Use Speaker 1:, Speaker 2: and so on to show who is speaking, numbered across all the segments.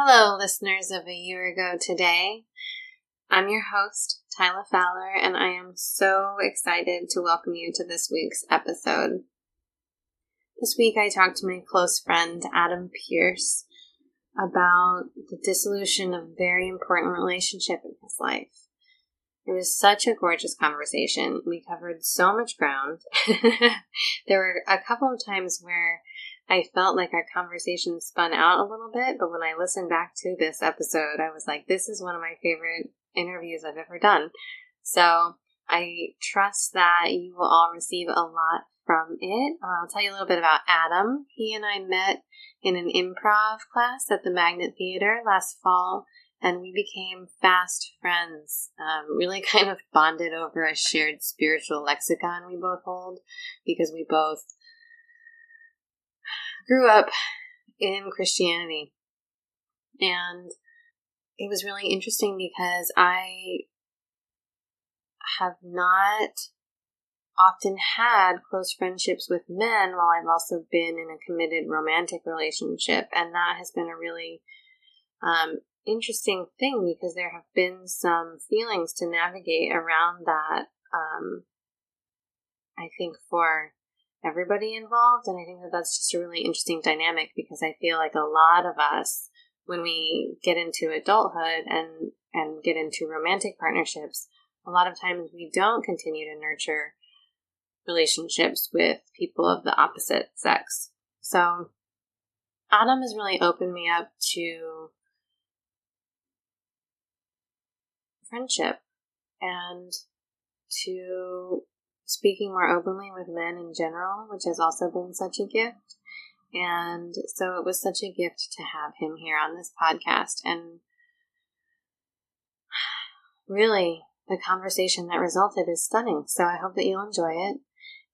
Speaker 1: Hello, listeners of A Year Ago Today. I'm your host, Tyla Fowler, and I am so excited to welcome you to this week's episode. This week I talked to my close friend, Adam Pearce, about the dissolution of a very important relationship in his life. It was such a gorgeous conversation. We covered so much ground. there were a couple of times where I felt like our conversation spun out a little bit, but when I listened back to this episode, I was like, this is one of my favorite interviews I've ever done. So I trust that you will all receive a lot from it. I'll tell you a little bit about Adam. He and I met in an improv class at the Magnet Theater last fall, and we became fast friends. Um, really kind of bonded over a shared spiritual lexicon we both hold because we both grew up in Christianity. And it was really interesting because I have not often had close friendships with men while I've also been in a committed romantic relationship. And that has been a really um, interesting thing because there have been some feelings to navigate around that. Um, I think for everybody involved. And I think that that's just a really interesting dynamic because I feel like a lot of us, when we get into adulthood and, and get into romantic partnerships, a lot of times we don't continue to nurture relationships with people of the opposite sex. So Adam has really opened me up to friendship and to speaking more openly with men in general, which has also been such a gift. And so it was such a gift to have him here on this podcast. And really, the conversation that resulted is stunning. So I hope that you'll enjoy it.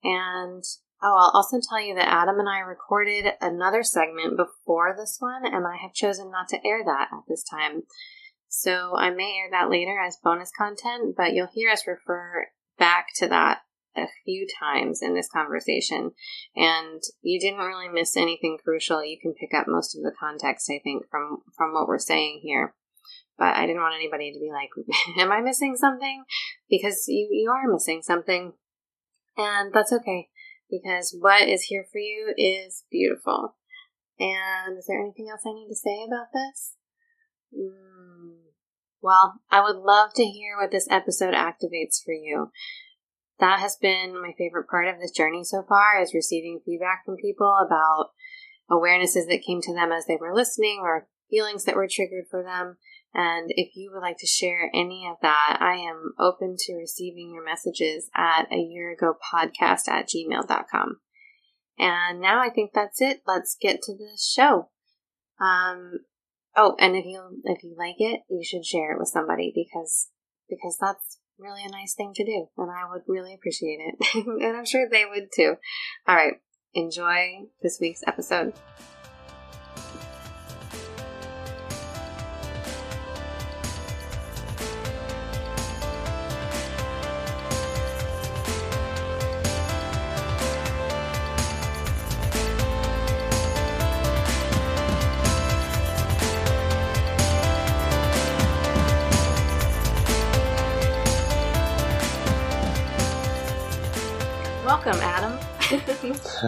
Speaker 1: And oh, I'll also tell you that Adam and I recorded another segment before this one, and I have chosen not to air that at this time. So I may air that later as bonus content, but you'll hear us refer back to that a few times in this conversation, and you didn't really miss anything crucial. You can pick up most of the context, I think, from from what we're saying here. But I didn't want anybody to be like, "Am I missing something?" Because you you are missing something, and that's okay because what is here for you is beautiful. And is there anything else I need to say about this? Mm. Well, I would love to hear what this episode activates for you that has been my favorite part of this journey so far is receiving feedback from people about awarenesses that came to them as they were listening or feelings that were triggered for them. And if you would like to share any of that, I am open to receiving your messages at a year ago podcast at gmail.com. And now I think that's it. Let's get to the show. Um, oh, and if you, if you like it, you should share it with somebody because, because that's really a nice thing to do, and I would really appreciate it. and I'm sure they would too. All right, enjoy this week's episode.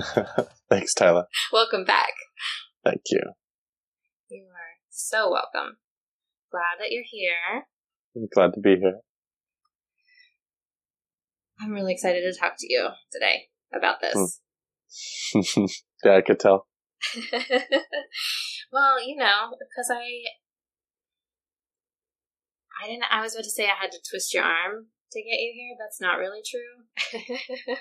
Speaker 2: Thanks, Tyla.
Speaker 1: Welcome back.
Speaker 2: Thank you.
Speaker 1: You are so welcome. Glad that you're here.
Speaker 2: I'm glad to be here.
Speaker 1: I'm really excited to talk to you today about this.
Speaker 2: Hmm. yeah, I could tell.
Speaker 1: well, you know, because I I didn't I was about to say I had to twist your arm to get you here. That's not really true.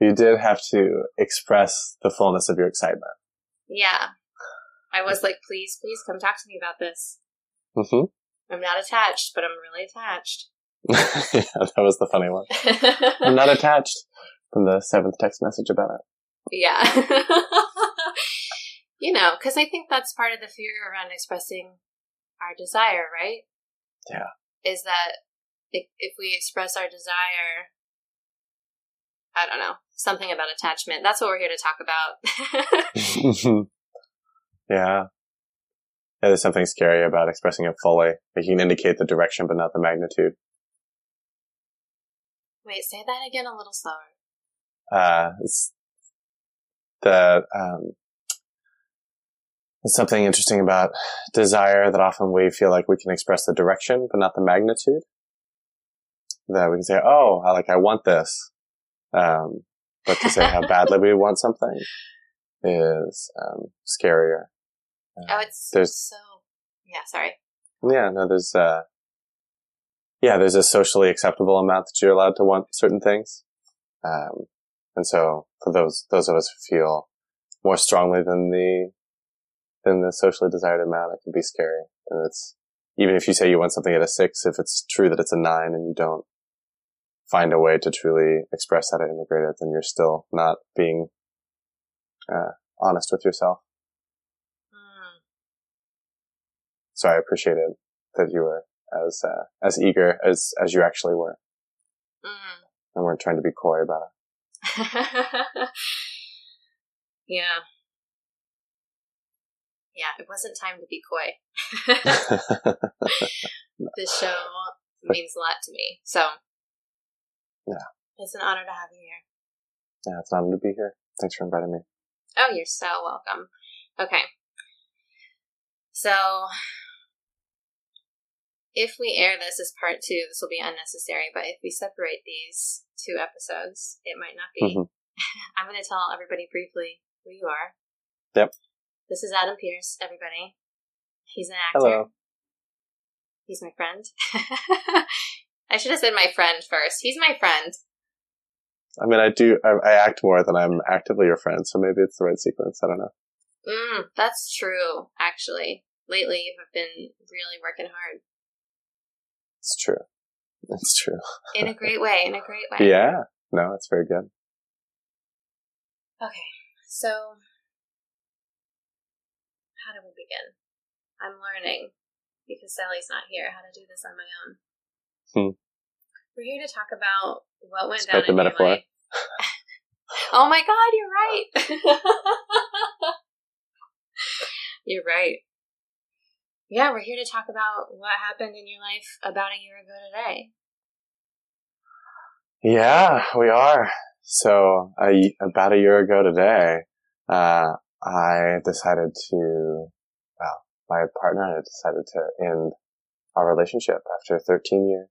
Speaker 2: You did have to express the fullness of your excitement.
Speaker 1: Yeah. I was like, please, please come talk to me about this.
Speaker 2: Mm-hmm.
Speaker 1: I'm not attached, but I'm really attached.
Speaker 2: yeah, that was the funny one. I'm not attached from the seventh text message about it.
Speaker 1: Yeah. you know, because I think that's part of the fear around expressing our desire, right?
Speaker 2: Yeah.
Speaker 1: Is that if, if we express our desire, I don't know, something about attachment. That's what we're here to talk about.
Speaker 2: yeah. Yeah, there's something scary about expressing it fully. Like you can indicate the direction, but not the magnitude.
Speaker 1: Wait, say that again a little slower.
Speaker 2: Uh, it's the um, there's something interesting about desire that often we feel like we can express the direction, but not the magnitude. That we can say, "Oh, I like I want this," um, but to say how badly we want something is um, scarier.
Speaker 1: oh, it's
Speaker 2: there's
Speaker 1: so. Yeah, sorry.
Speaker 2: yeah no there's uh yeah there's a socially acceptable amount that you're allowed to want certain things, um, and so for those those of us who feel more strongly than the than the socially desired amount, it can be scary. And it's even if you say you want something at a six, if it's true that it's a nine and you don't find a way to truly express that or integrate it, then you're still not being uh, honest with yourself.
Speaker 1: Mm.
Speaker 2: So I appreciated that you were as uh, as eager as as you actually were,
Speaker 1: Mm.
Speaker 2: and weren't trying to be coy about it.
Speaker 1: yeah. Yeah, it wasn't time to be coy. this show means a lot to me. So,
Speaker 2: Yeah.
Speaker 1: It's an honor to have you here.
Speaker 2: yeah, it's an honor to be here. Thanks for inviting me.
Speaker 1: Oh, you're so welcome. Okay. So, if we air this as part two, this will be unnecessary, but if we separate these two episodes, it might not be.
Speaker 2: Mhm.
Speaker 1: I'm going to tell everybody briefly who you are.
Speaker 2: Yep.
Speaker 1: This is Adam Pearce, everybody. He's an actor.
Speaker 2: Hello.
Speaker 1: He's my friend. I should have said my friend first. He's my friend.
Speaker 2: I mean, I do. I, I act more than I'm actively your friend, so maybe it's the right sequence. I don't know.
Speaker 1: Mm, that's true, actually. Lately, you have been really working hard.
Speaker 2: It's true. It's true.
Speaker 1: In a great way, in a great way.
Speaker 2: Yeah. No, it's very good.
Speaker 1: Okay, so how do we begin? I'm learning because Sally's not here how to do this on my own.
Speaker 2: Hmm.
Speaker 1: We're here to talk about what went
Speaker 2: Despite
Speaker 1: down
Speaker 2: the
Speaker 1: in
Speaker 2: metaphor.
Speaker 1: your life. oh my god, you're right. you're right. Yeah, we're here to talk about what happened in your life about a year ago today.
Speaker 2: Yeah, we are. So, a, about a year ago today, uh, I decided to, well, my partner and I decided to end our relationship after 13 years.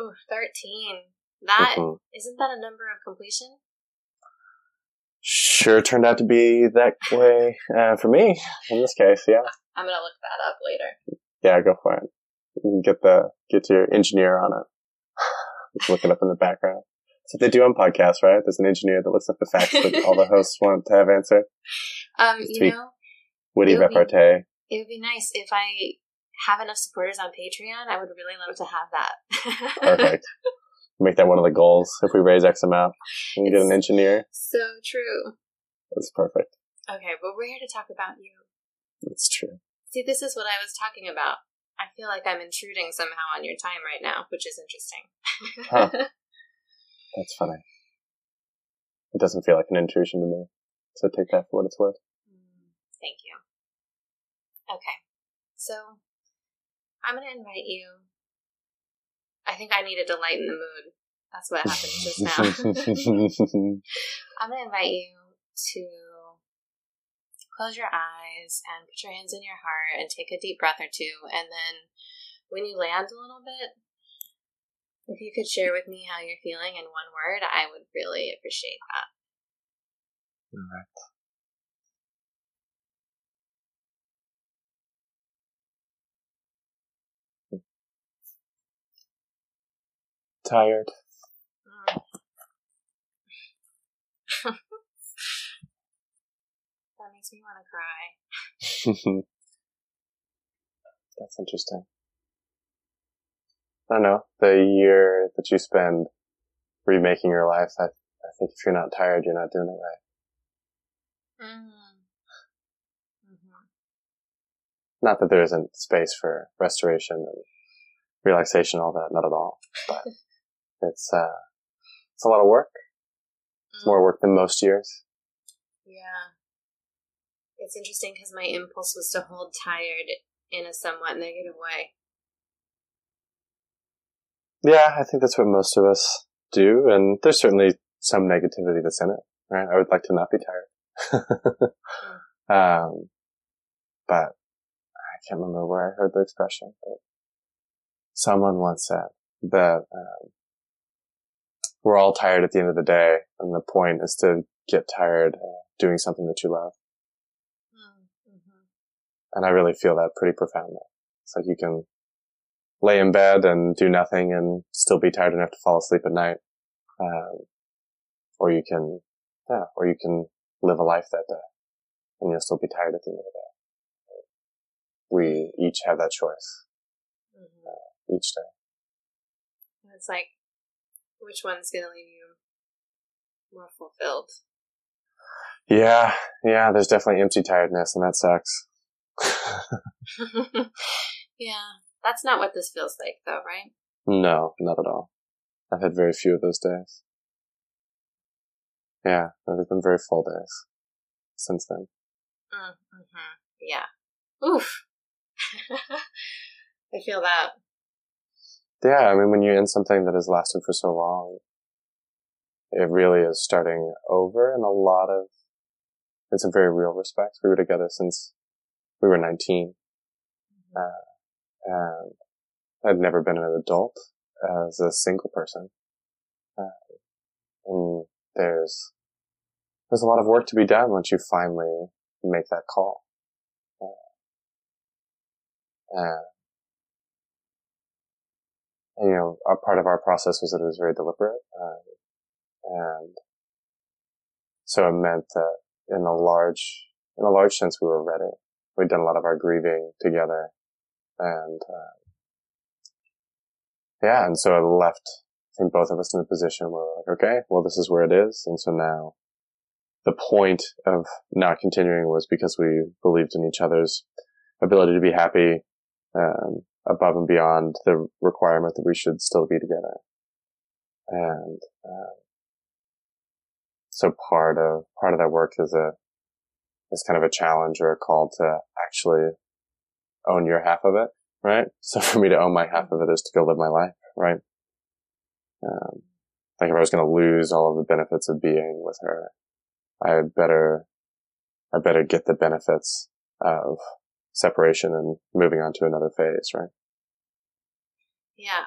Speaker 1: Ooh, 13. That
Speaker 2: Mhm.
Speaker 1: isn't that a number of completion?
Speaker 2: Sure turned out to be that way uh, for me in this case. Yeah,
Speaker 1: I'm gonna look that up later.
Speaker 2: yeah, go for it. You can get the get your engineer on it. Look it up in the background. So they do on podcasts, right? There's an engineer that looks up the facts that all the hosts want to have answered.
Speaker 1: Um, you know,
Speaker 2: Witty
Speaker 1: It would be-
Speaker 2: repartee.
Speaker 1: it would be nice if I have enough supporters on Patreon. I would really love to have that.
Speaker 2: Perfect. Make that one of the goals. If we raise X amount, we can get an engineer.
Speaker 1: so true.
Speaker 2: That's perfect.
Speaker 1: Okay, but we're here to talk about you.
Speaker 2: That's true.
Speaker 1: See, this is what I was talking about. I feel like I'm intruding somehow on your time right now, which is interesting.
Speaker 2: Huh. That's funny. It doesn't feel like an intrusion to me. So take that for what it's worth.
Speaker 1: Mm, Thank you. Okay, so I'm going to invite you. I think I needed to lighten the mood. That's what happened just now. I'm going to invite you to close your eyes and put your hands in your heart and take a deep breath or two. And then when you land a little bit, if you could share with me how you're feeling in one word, I would really appreciate that.
Speaker 2: Alright. Tired.
Speaker 1: Mm. that makes me want to cry.
Speaker 2: That's interesting. I don't know. The year that you spend remaking your life, I, I think if you're not tired, you're not doing it right.
Speaker 1: Mm.
Speaker 2: Not that there isn't space for restoration and relaxation, all that, not at all. But it's, uh, it's a lot of work. It's more work than most years.
Speaker 1: Yeah. It's interesting because my impulse was to hold tired in a somewhat negative way.
Speaker 2: Yeah, I think that's what most of us do, and there's certainly some negativity that's in it. Right? I would like to not be tired. um, but I can't remember where I heard the expression, but someone once said that um, we're all tired at the end of the day, and the point is to get tired doing something that you love. Mm-hmm. And I really feel that pretty profoundly. It's like you can lay in bed and do nothing and still be tired enough to fall asleep at night. Um, or you can, yeah, or you can live a life that day and you'll still be tired at the end of the day. We each have that choice mm-hmm. uh, each day.
Speaker 1: It's like, which one's going to leave you more fulfilled?
Speaker 2: Yeah, yeah, there's definitely empty tiredness and that sucks.
Speaker 1: yeah. That's not what this feels like, though, right?
Speaker 2: No, not at all. I've had very few of those days. Yeah, they've been very full days since then.
Speaker 1: Mm-hmm. Yeah. Oof. I feel that.
Speaker 2: Yeah, I mean, when you end something that has lasted for so long, it really is starting over in a lot of, it's a very real respect. We were together since we were 19. Mm-hmm. Uh, and I'd never been an adult as a single person. Uh, and there's, there's a lot of work to be done once you finally make that call. Uh, and, you know, a part of our process was that it was very deliberate. Uh, and so it meant that in a large, in a large sense, we were ready. We'd done a lot of our grieving together and uh, yeah, and so I left. I think both of us in a position where we're like, okay, well, this is where it is, and so now the point of not continuing was because we believed in each other's ability to be happy um, above and beyond the requirement that we should still be together. And uh, so part of part of that work is a is kind of a challenge or a call to actually own your half of it, right? So for me to own my half of it is to go live my life, right? Um, like if I was going to lose all of the benefits of being with her, I better, I better get the benefits of separation and moving on to another phase, right?
Speaker 1: Yeah.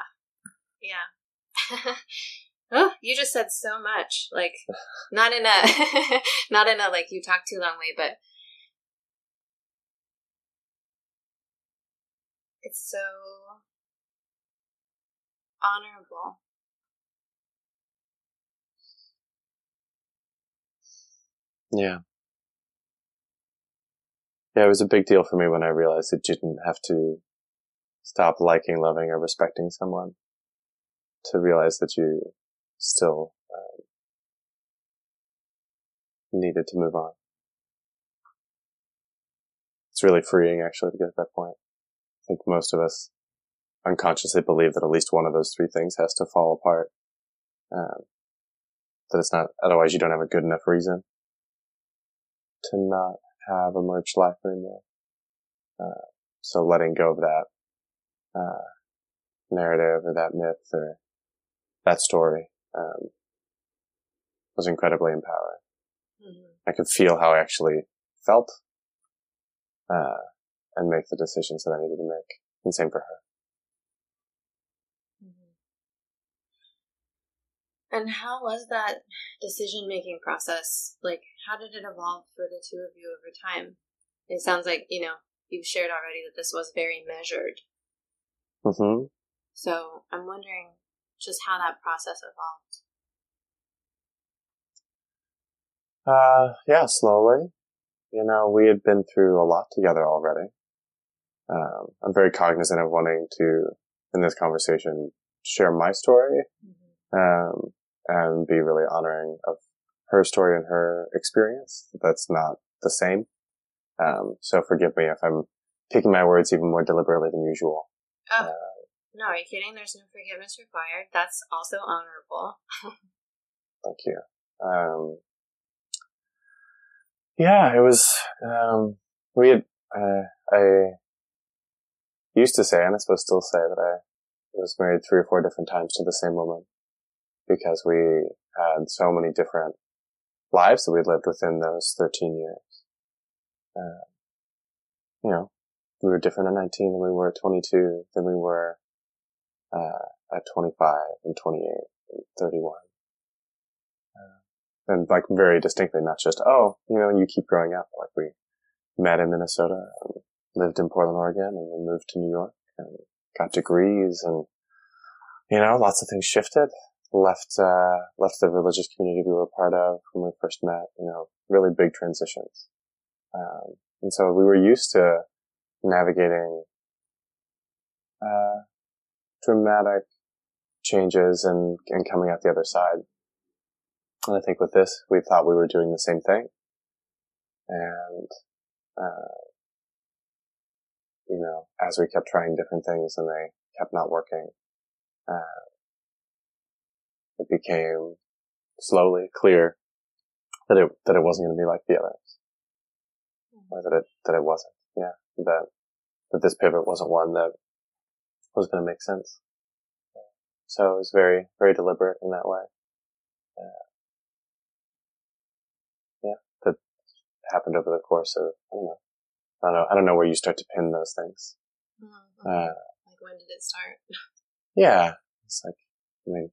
Speaker 1: Yeah. oh, you just said so much. Like, not in a, not in a like you talk too long way, but It's so honorable.
Speaker 2: Yeah. Yeah, it was a big deal for me when I realized that you didn't have to stop liking, loving, or respecting someone to realize that you still um, needed to move on. It's really freeing actually to get to that point. I think most of us unconsciously believe that at least one of those three things has to fall apart. Um, that it's not, otherwise you don't have a good enough reason to not have a merged life anymore. Uh, so letting go of that, uh, narrative or that myth or that story, um, was incredibly empowering. Mm-hmm. I could feel how I actually felt, uh, and make the decisions that I needed to make. And same for her.
Speaker 1: And how was that decision making process? Like, how did it evolve for the two of you over time? It sounds like, you know, you've shared already that this was very measured. Mm-hmm. So I'm wondering just how that process evolved.
Speaker 2: Uh, yeah, slowly. You know, we had been through a lot together already um, I'm very cognizant of wanting to, in this conversation, share my story, mm-hmm. um, and be really honoring of her story and her experience. That's not the same. Um, so forgive me if I'm picking my words even more deliberately than usual.
Speaker 1: Uh, uh, no, are you kidding? There's no forgiveness required. That's also honorable.
Speaker 2: thank you. Um, Yeah, it was. Um, we had. Uh, I used to say, and I suppose still say that I was married three or four different times to the same woman because we had so many different lives that we lived within those 13 years. Uh, you know, we were different at 19 than we were at 22, than we were uh, at 25 and 28 and 31. Uh, and like very distinctly, not just, oh, you know, you keep growing up. Like we met in Minnesota lived in Portland, Oregon and then moved to New York and got degrees and, you know, lots of things shifted. Left, uh, left the religious community we were part of when we first met, you know, really big transitions. Um, and so we were used to navigating, uh, dramatic changes and, and coming out the other side. And I think with this, we thought we were doing the same thing. And, uh, you know, as we kept trying different things and they kept not working, uh, it became slowly clear that it, that it wasn't going to be like the others. Or that it, that it wasn't. Yeah. That, that this pivot wasn't one that was going to make sense. So it was very, very deliberate in that way. Uh, yeah. That happened over the course of, I don't know, I don't know, I don't know where you start to pin those things.
Speaker 1: Mm-hmm. Uh, like when did it start?
Speaker 2: Yeah. It's like, I mean,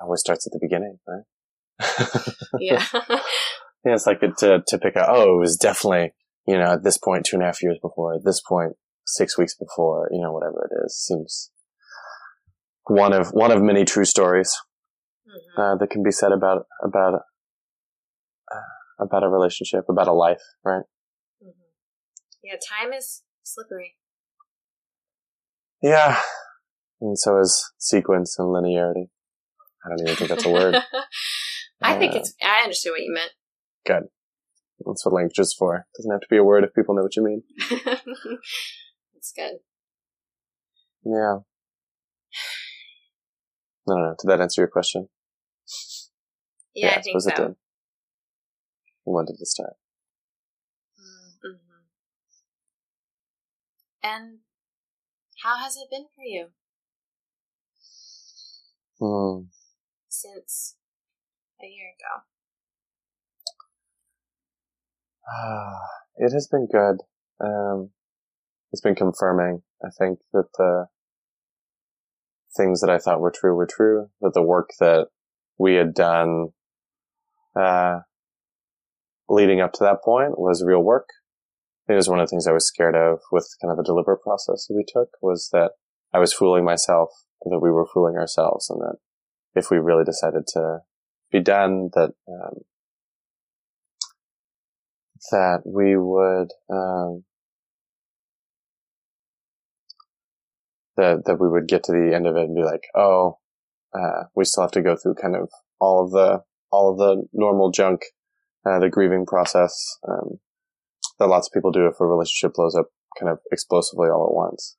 Speaker 2: always starts at the beginning, right?
Speaker 1: yeah.
Speaker 2: yeah, it's like to, to pick out, oh, it was definitely, you know, at this point, two and a half years before, at this point, six weeks before, you know, whatever it is, seems one of, one of many true stories, mm-hmm. uh, that can be said about, about, uh, about a relationship, about a life, right?
Speaker 1: Mm-hmm. Yeah, time is slippery.
Speaker 2: Yeah. And so is sequence and linearity. I don't even think that's a word.
Speaker 1: I uh, think it's, I understood what you meant.
Speaker 2: Good. That's what language is for. It doesn't have to be a word if people know what you mean.
Speaker 1: that's good.
Speaker 2: Yeah. I don't know. Did that answer your question?
Speaker 1: Yeah, yeah I, I suppose so. it did.
Speaker 2: When did it start?
Speaker 1: Mm-hmm. And how has it been for you?
Speaker 2: Hmm
Speaker 1: since a year ago?
Speaker 2: it has been good. Um, it's been confirming. I think that the things that I thought were true were true. That the work that we had done, uh, leading up to that point was real work. It was one of the things I was scared of with kind of the deliberate process that we took was that I was fooling myself, that we were fooling ourselves, and that if we really decided to be done, that um, that we would um, that that we would get to the end of it and be like, oh, uh, we still have to go through kind of all of the all of the normal junk, uh, the grieving process um, that lots of people do if a relationship blows up kind of explosively all at once.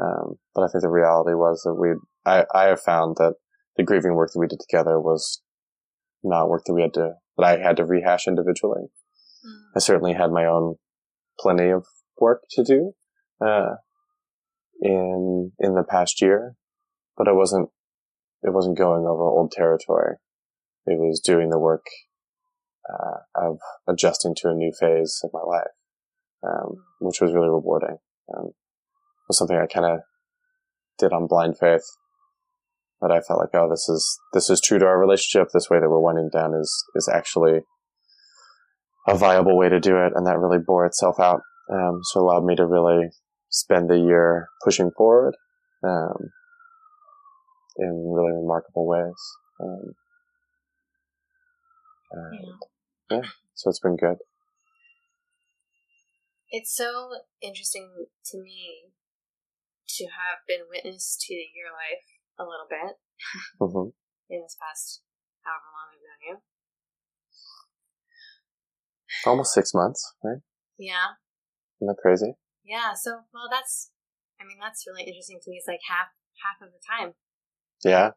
Speaker 2: Um, but I think the reality was that we, I, I have found that the grieving work that we did together was not work that we had to, that I had to rehash individually. Mm. I certainly had my own plenty of work to do, uh, in, in the past year, but it wasn't, it wasn't going over old territory. It was doing the work, uh, of adjusting to a new phase of my life, um, which was really rewarding. Um, it was something I kind of did on blind faith that I felt like, oh, this is, this is true to our relationship. This way that we're winding down is, is actually a viable way to do it. And that really bore itself out. Um, so allowed me to really spend the year pushing forward, um, in really remarkable ways. Um, yeah. yeah, so it's been good.
Speaker 1: It's so interesting to me to have been witness to your life a little bit mm-hmm. in this past however long I've known you.
Speaker 2: Almost six months, right?
Speaker 1: Yeah.
Speaker 2: Isn't that crazy?
Speaker 1: Yeah. So, well, that's, I mean, that's really interesting to me. It's like half, half of the time.
Speaker 2: Yeah.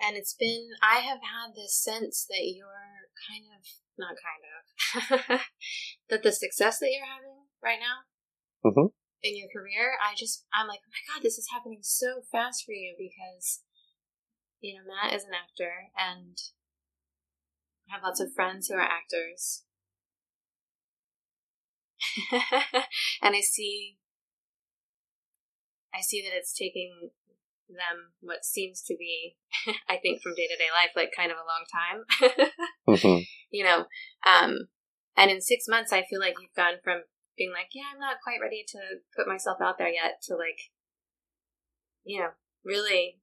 Speaker 1: And it's been, I have had this sense that you're kind of, not kind of, that the success that you're having right now
Speaker 2: Mhm.
Speaker 1: In your career, I just, I'm like, oh my God, this is happening so fast for you because, you know, Matt is an actor and I have lots of friends who are actors. and I see I see that it's taking them what seems to be I think from day to day life like kind of a long time.
Speaker 2: Mhm.
Speaker 1: you know, um and in 6 months I feel like you've gone from being like, yeah, I'm not quite ready to put myself out there yet to like you know, really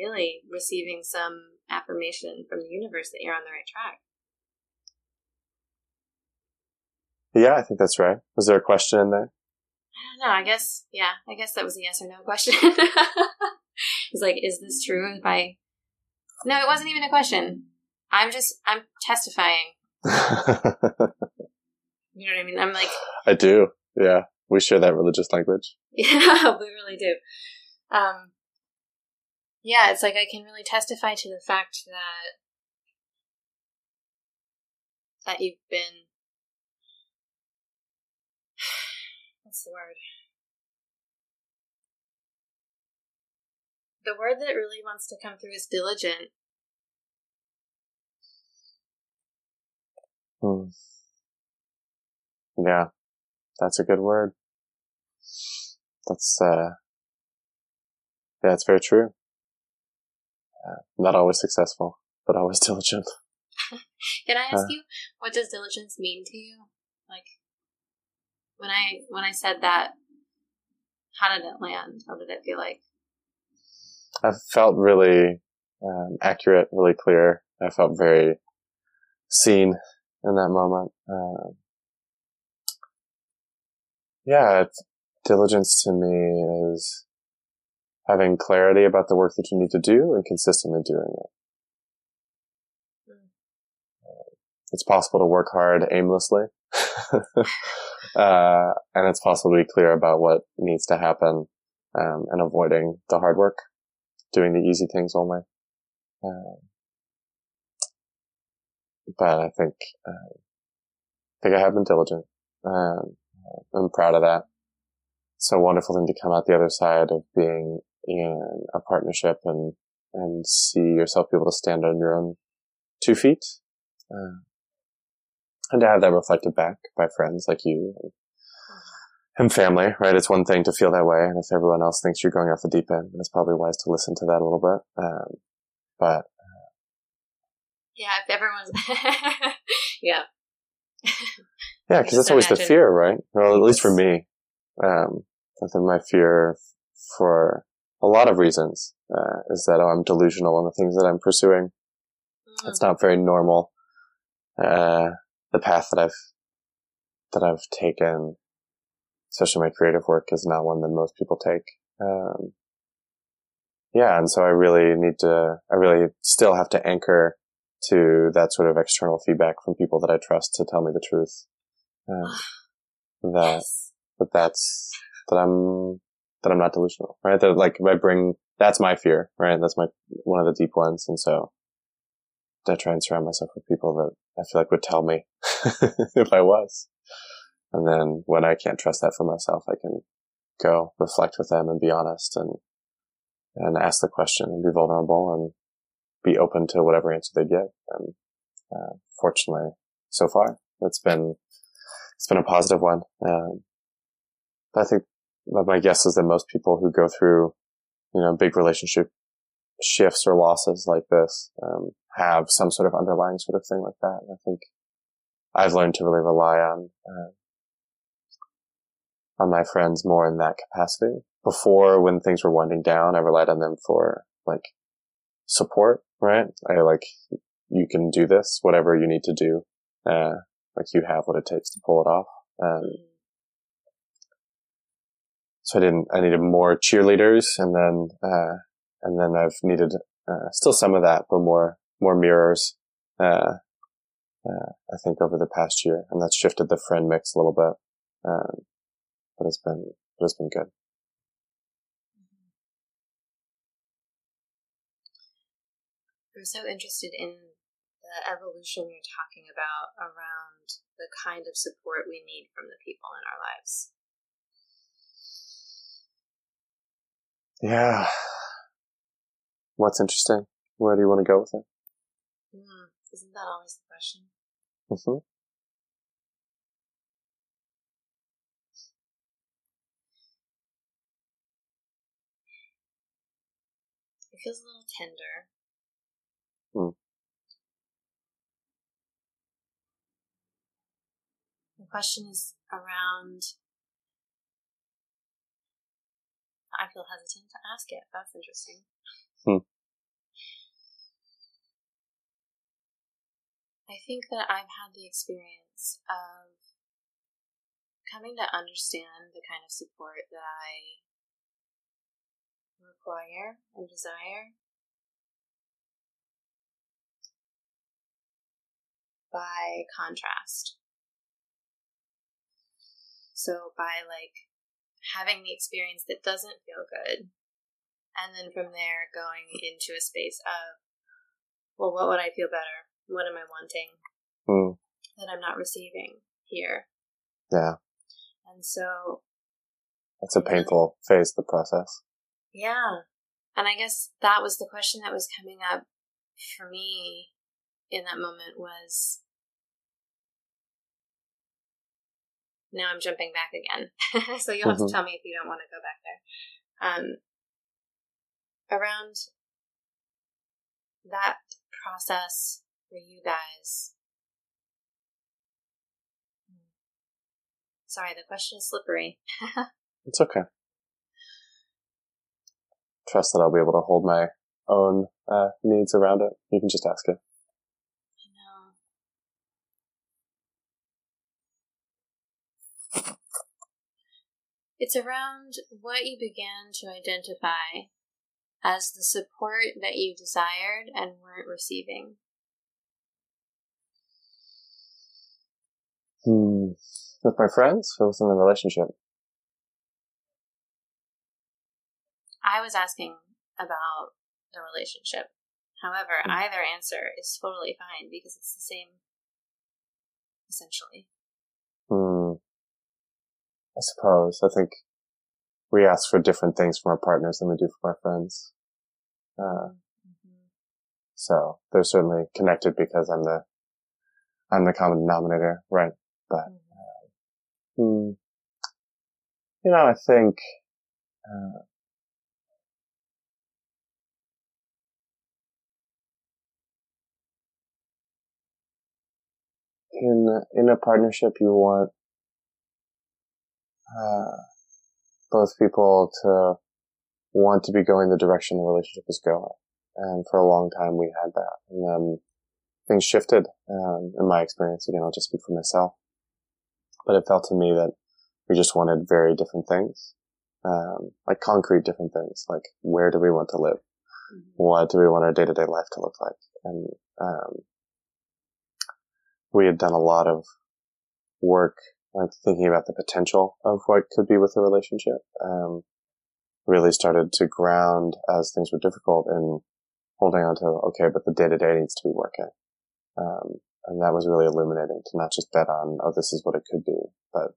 Speaker 1: really receiving some affirmation from the universe that you're on the right track.
Speaker 2: Yeah, I think that's right. Was there a question in there?
Speaker 1: I don't know. I guess, yeah, I guess that was a yes or no question. it's like, is this true? If I, no, it wasn't even a question. I'm just, I'm testifying. You know what I mean? I'm like,
Speaker 2: I do. Yeah. We share that religious language.
Speaker 1: yeah, we really do. Um, yeah, it's like I can really testify to the fact that that you've been. What's the word? The word that really wants to come through is diligent.
Speaker 2: Hmm. Yeah. That's a good word. That's, uh, yeah, it's very true. Uh, not always successful, but always diligent.
Speaker 1: Can I ask
Speaker 2: Uh.
Speaker 1: you what does diligence mean to you? Like when I when I said that, how did it land? How did it feel like?
Speaker 2: I felt really um, accurate, really clear. I felt very seen in that moment. Um yeah, diligence to me is having clarity about the work that you need to do and consistently doing it.
Speaker 1: Mm.
Speaker 2: It's possible to work hard aimlessly. uh, and it's possible to be clear about what needs to happen um, and avoiding the hard work doing the easy things only. Um, but I think, uh, I think I have been diligent. Um, I'm proud of that. It's a wonderful thing to come out the other side of being in a partnership and, and see yourself be able to stand on your own two feet. Uh, and to have that reflected back by friends like you and, and family, right? It's one thing to feel that way. And if everyone else thinks you're going off the deep end, it's probably wise to listen to that a little bit. Um, but
Speaker 1: Yeah, if everyone's yeah.
Speaker 2: Yeah, because that's always the fear, right? Well, at least for me, um, I think my fear for a lot of reasons uh, is that oh, I'm delusional in the things that I'm pursuing.
Speaker 1: Mm.
Speaker 2: It's not very normal. Uh, the path that I've that I've taken, especially my creative work, is not one that most people take. Um, yeah, and so I really need to. I really still have to anchor to that sort of external feedback from people that I trust to tell me the truth. Uh, that
Speaker 1: Yes.
Speaker 2: that that's that I'm that I'm not delusional, right? That like I bring that's my fear, right? That's my one of the deep ones, and so I try and surround myself with people that I feel like would tell me if I was. And then when I can't trust that for myself, I can go reflect with them and be honest and and ask the question and be vulnerable and be open to whatever answer they get. And uh, fortunately, so far, it's been it's been a positive one. Um, I think my guess is that most people who go through, you know, big relationship shifts or losses like this, um, have some sort of underlying sort of thing like that. And I think I've learned to really rely on, uh, on my friends more in that capacity. Before, when things were winding down, I relied on them for like support, right? I like, you can do this, whatever you need to do. Uh, like you have what it takes to pull it off. Um, so I didn't, I needed more cheerleaders and then, uh, and then I've needed, uh, still some of that, but more, more mirrors, uh, uh, I think over the past year and that's shifted the friend mix a little bit. Um, but it's been, but it's been good.
Speaker 1: I'm so interested in the evolution you're talking about around the kind of support we need from the people in our lives.
Speaker 2: Yeah. What's interesting? Where do you want to go with it?
Speaker 1: Mm, isn't that always the question?
Speaker 2: Mm-hmm.
Speaker 1: It feels a little tender.
Speaker 2: Hmm.
Speaker 1: Question is around. I feel hesitant to ask it. That's interesting.
Speaker 2: Hmm.
Speaker 1: I think that I've had the experience of coming to understand the kind of support that I require and desire by contrast. So, by like having the experience that doesn't feel good, and then from there going into a space of, well, what would I feel better? What am I wanting
Speaker 2: Mm.
Speaker 1: that I'm not receiving here?
Speaker 2: Yeah.
Speaker 1: And so,
Speaker 2: It's a painful phase of the process.
Speaker 1: yeah. And I guess that was the question that was coming up for me in that moment was now I'm jumping back again. so you'll have
Speaker 2: Mhm.
Speaker 1: to tell me if you don't want to go back there. Um, around that process for you guys. Sorry, the question is slippery.
Speaker 2: It's okay. Trust that I'll be able to hold my own uh, needs around it. You can just ask it.
Speaker 1: I know. It's around what you began to identify as the support that you desired and weren't receiving.
Speaker 2: Hmm. With my friends or within the relationship?
Speaker 1: I was asking about the relationship. However,
Speaker 2: Hmm.
Speaker 1: either answer is totally fine because it's the same, essentially.
Speaker 2: I suppose. I think we ask for different things from our partners than we do from our friends. Uh,
Speaker 1: Mhm.
Speaker 2: so they're certainly connected because I'm the, I'm the common denominator, right? But,
Speaker 1: Mhm.
Speaker 2: hmm. You know, I think, uh, in in a partnership you want uh, both people to want to be going the direction the relationship is going. And for a long time we had that. And then things shifted um, in my experience. Again i'll just speak for myself. But it felt to me that we just wanted very different things um, like concrete different things. Like where do we want to live?
Speaker 1: Mhm.
Speaker 2: what do we want our day-to-day life to look like? And um, we had done a lot of work like thinking about the potential of what could be with a relationship um, really started to ground as things were difficult and holding on to okay but the day-to-day needs to be working. Um, and that was really illuminating to not just bet on oh this is what it could be but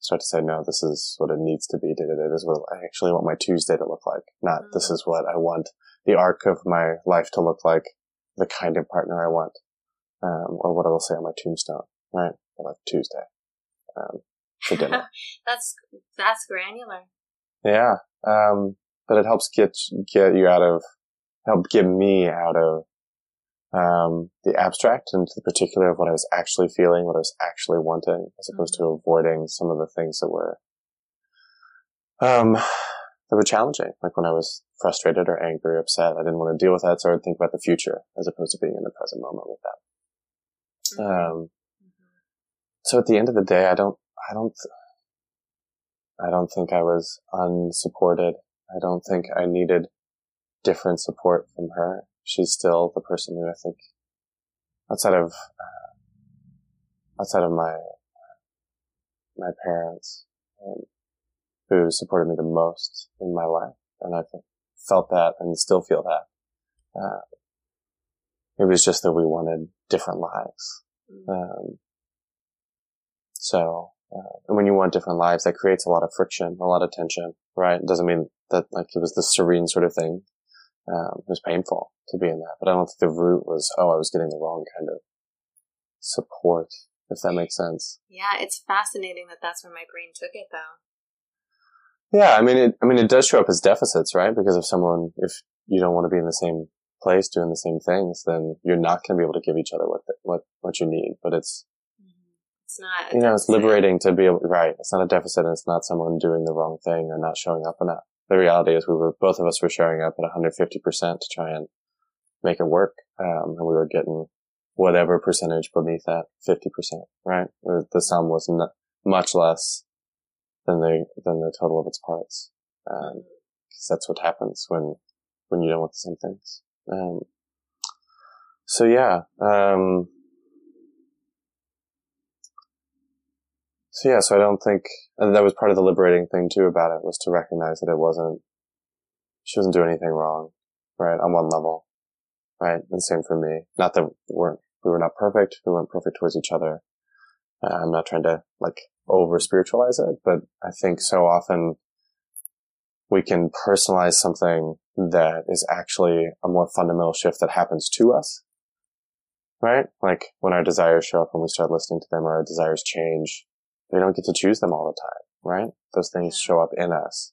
Speaker 2: start to say no this is what it needs to be day-to-day. This is what i actually want my tuesday to look like not this
Speaker 1: Mhm.
Speaker 2: is what i want the arc of my life to look like the kind of partner i want um, or what I will say on my tombstone right? Like tuesday um, for dinner
Speaker 1: that's that's granular.
Speaker 2: yeah um, but it helps get get you out of help get me out of um, the abstract into the particular of what I was actually feeling, what I was actually wanting, as opposed to avoiding some of the things that were um, that were challenging. Like when I was frustrated or angry or upset, I didn't want to deal with that, so I would think about the future as opposed to being in the present moment with that. Um,
Speaker 1: Mhm.
Speaker 2: So at the end of the day, I don't, I don't, I don't think I was unsupported. I don't think I needed different support from her. She's still the person who I think, outside of, uh, outside of my, my parents, um, who supported me the most in my life. And I felt that and still feel that. Uh, It was just that we wanted different lives.
Speaker 1: Mm.
Speaker 2: Um, so, uh, and when you want different lives, that creates a lot of friction, a lot of tension, right? It doesn't mean that like it was this serene sort of thing. Um, it was painful to be in that, but I don't think the root was, oh, I was getting the wrong kind of support, if that makes sense.
Speaker 1: Yeah, it's fascinating that that's where my brain took it, though.
Speaker 2: Yeah, I mean, it, I mean, it does show up as deficits, right? Because if someone, if you don't want to be in the same place doing the same things, then you're not going to be able to give each other what, the, what, what you need. But it's,
Speaker 1: It's not.
Speaker 2: you know, it's liberating to be able, right. It's not a deficit and it's not someone doing the wrong thing or not showing up enough. The reality is we were, both of us were showing up at 150% to try and make it work. Um, and we were getting whatever percentage beneath that 50%, right? The sum was not much less than the, than the total of its parts. Um, cause that's what happens when, when you don't want the same things. Um, so yeah, um, so yeah, so I don't think, and that was part of the liberating thing too about it was to recognize that it wasn't, she wasn't doing anything wrong, right? On one level, right? And same for me. Not that we weren't, we were not perfect. We weren't perfect towards each other. Uh, I'm not trying to like over spiritualize it, but I think so often we can personalize something that is actually a more fundamental shift that happens to us. Right? Like when our desires show up and we start listening to them or our desires change, we don't get to choose them all the time, right? Those things show up in us.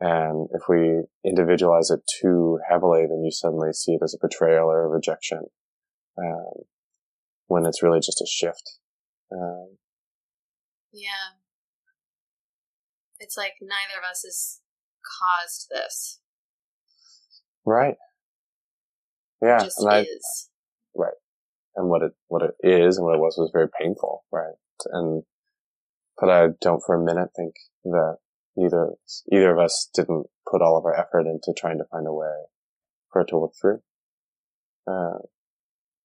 Speaker 2: And if we individualize it too heavily, then you suddenly see it as a betrayal or a rejection. Um, when it's really just a shift. Um,
Speaker 1: Yeah. It's like neither of us has caused this.
Speaker 2: right. Yeah.
Speaker 1: It just
Speaker 2: and I,
Speaker 1: is.
Speaker 2: and what it what it is and what it was was very painful, right? And but I don't for a minute think that either either of us didn't put all of our effort into trying to find a way for it to work through. Uh,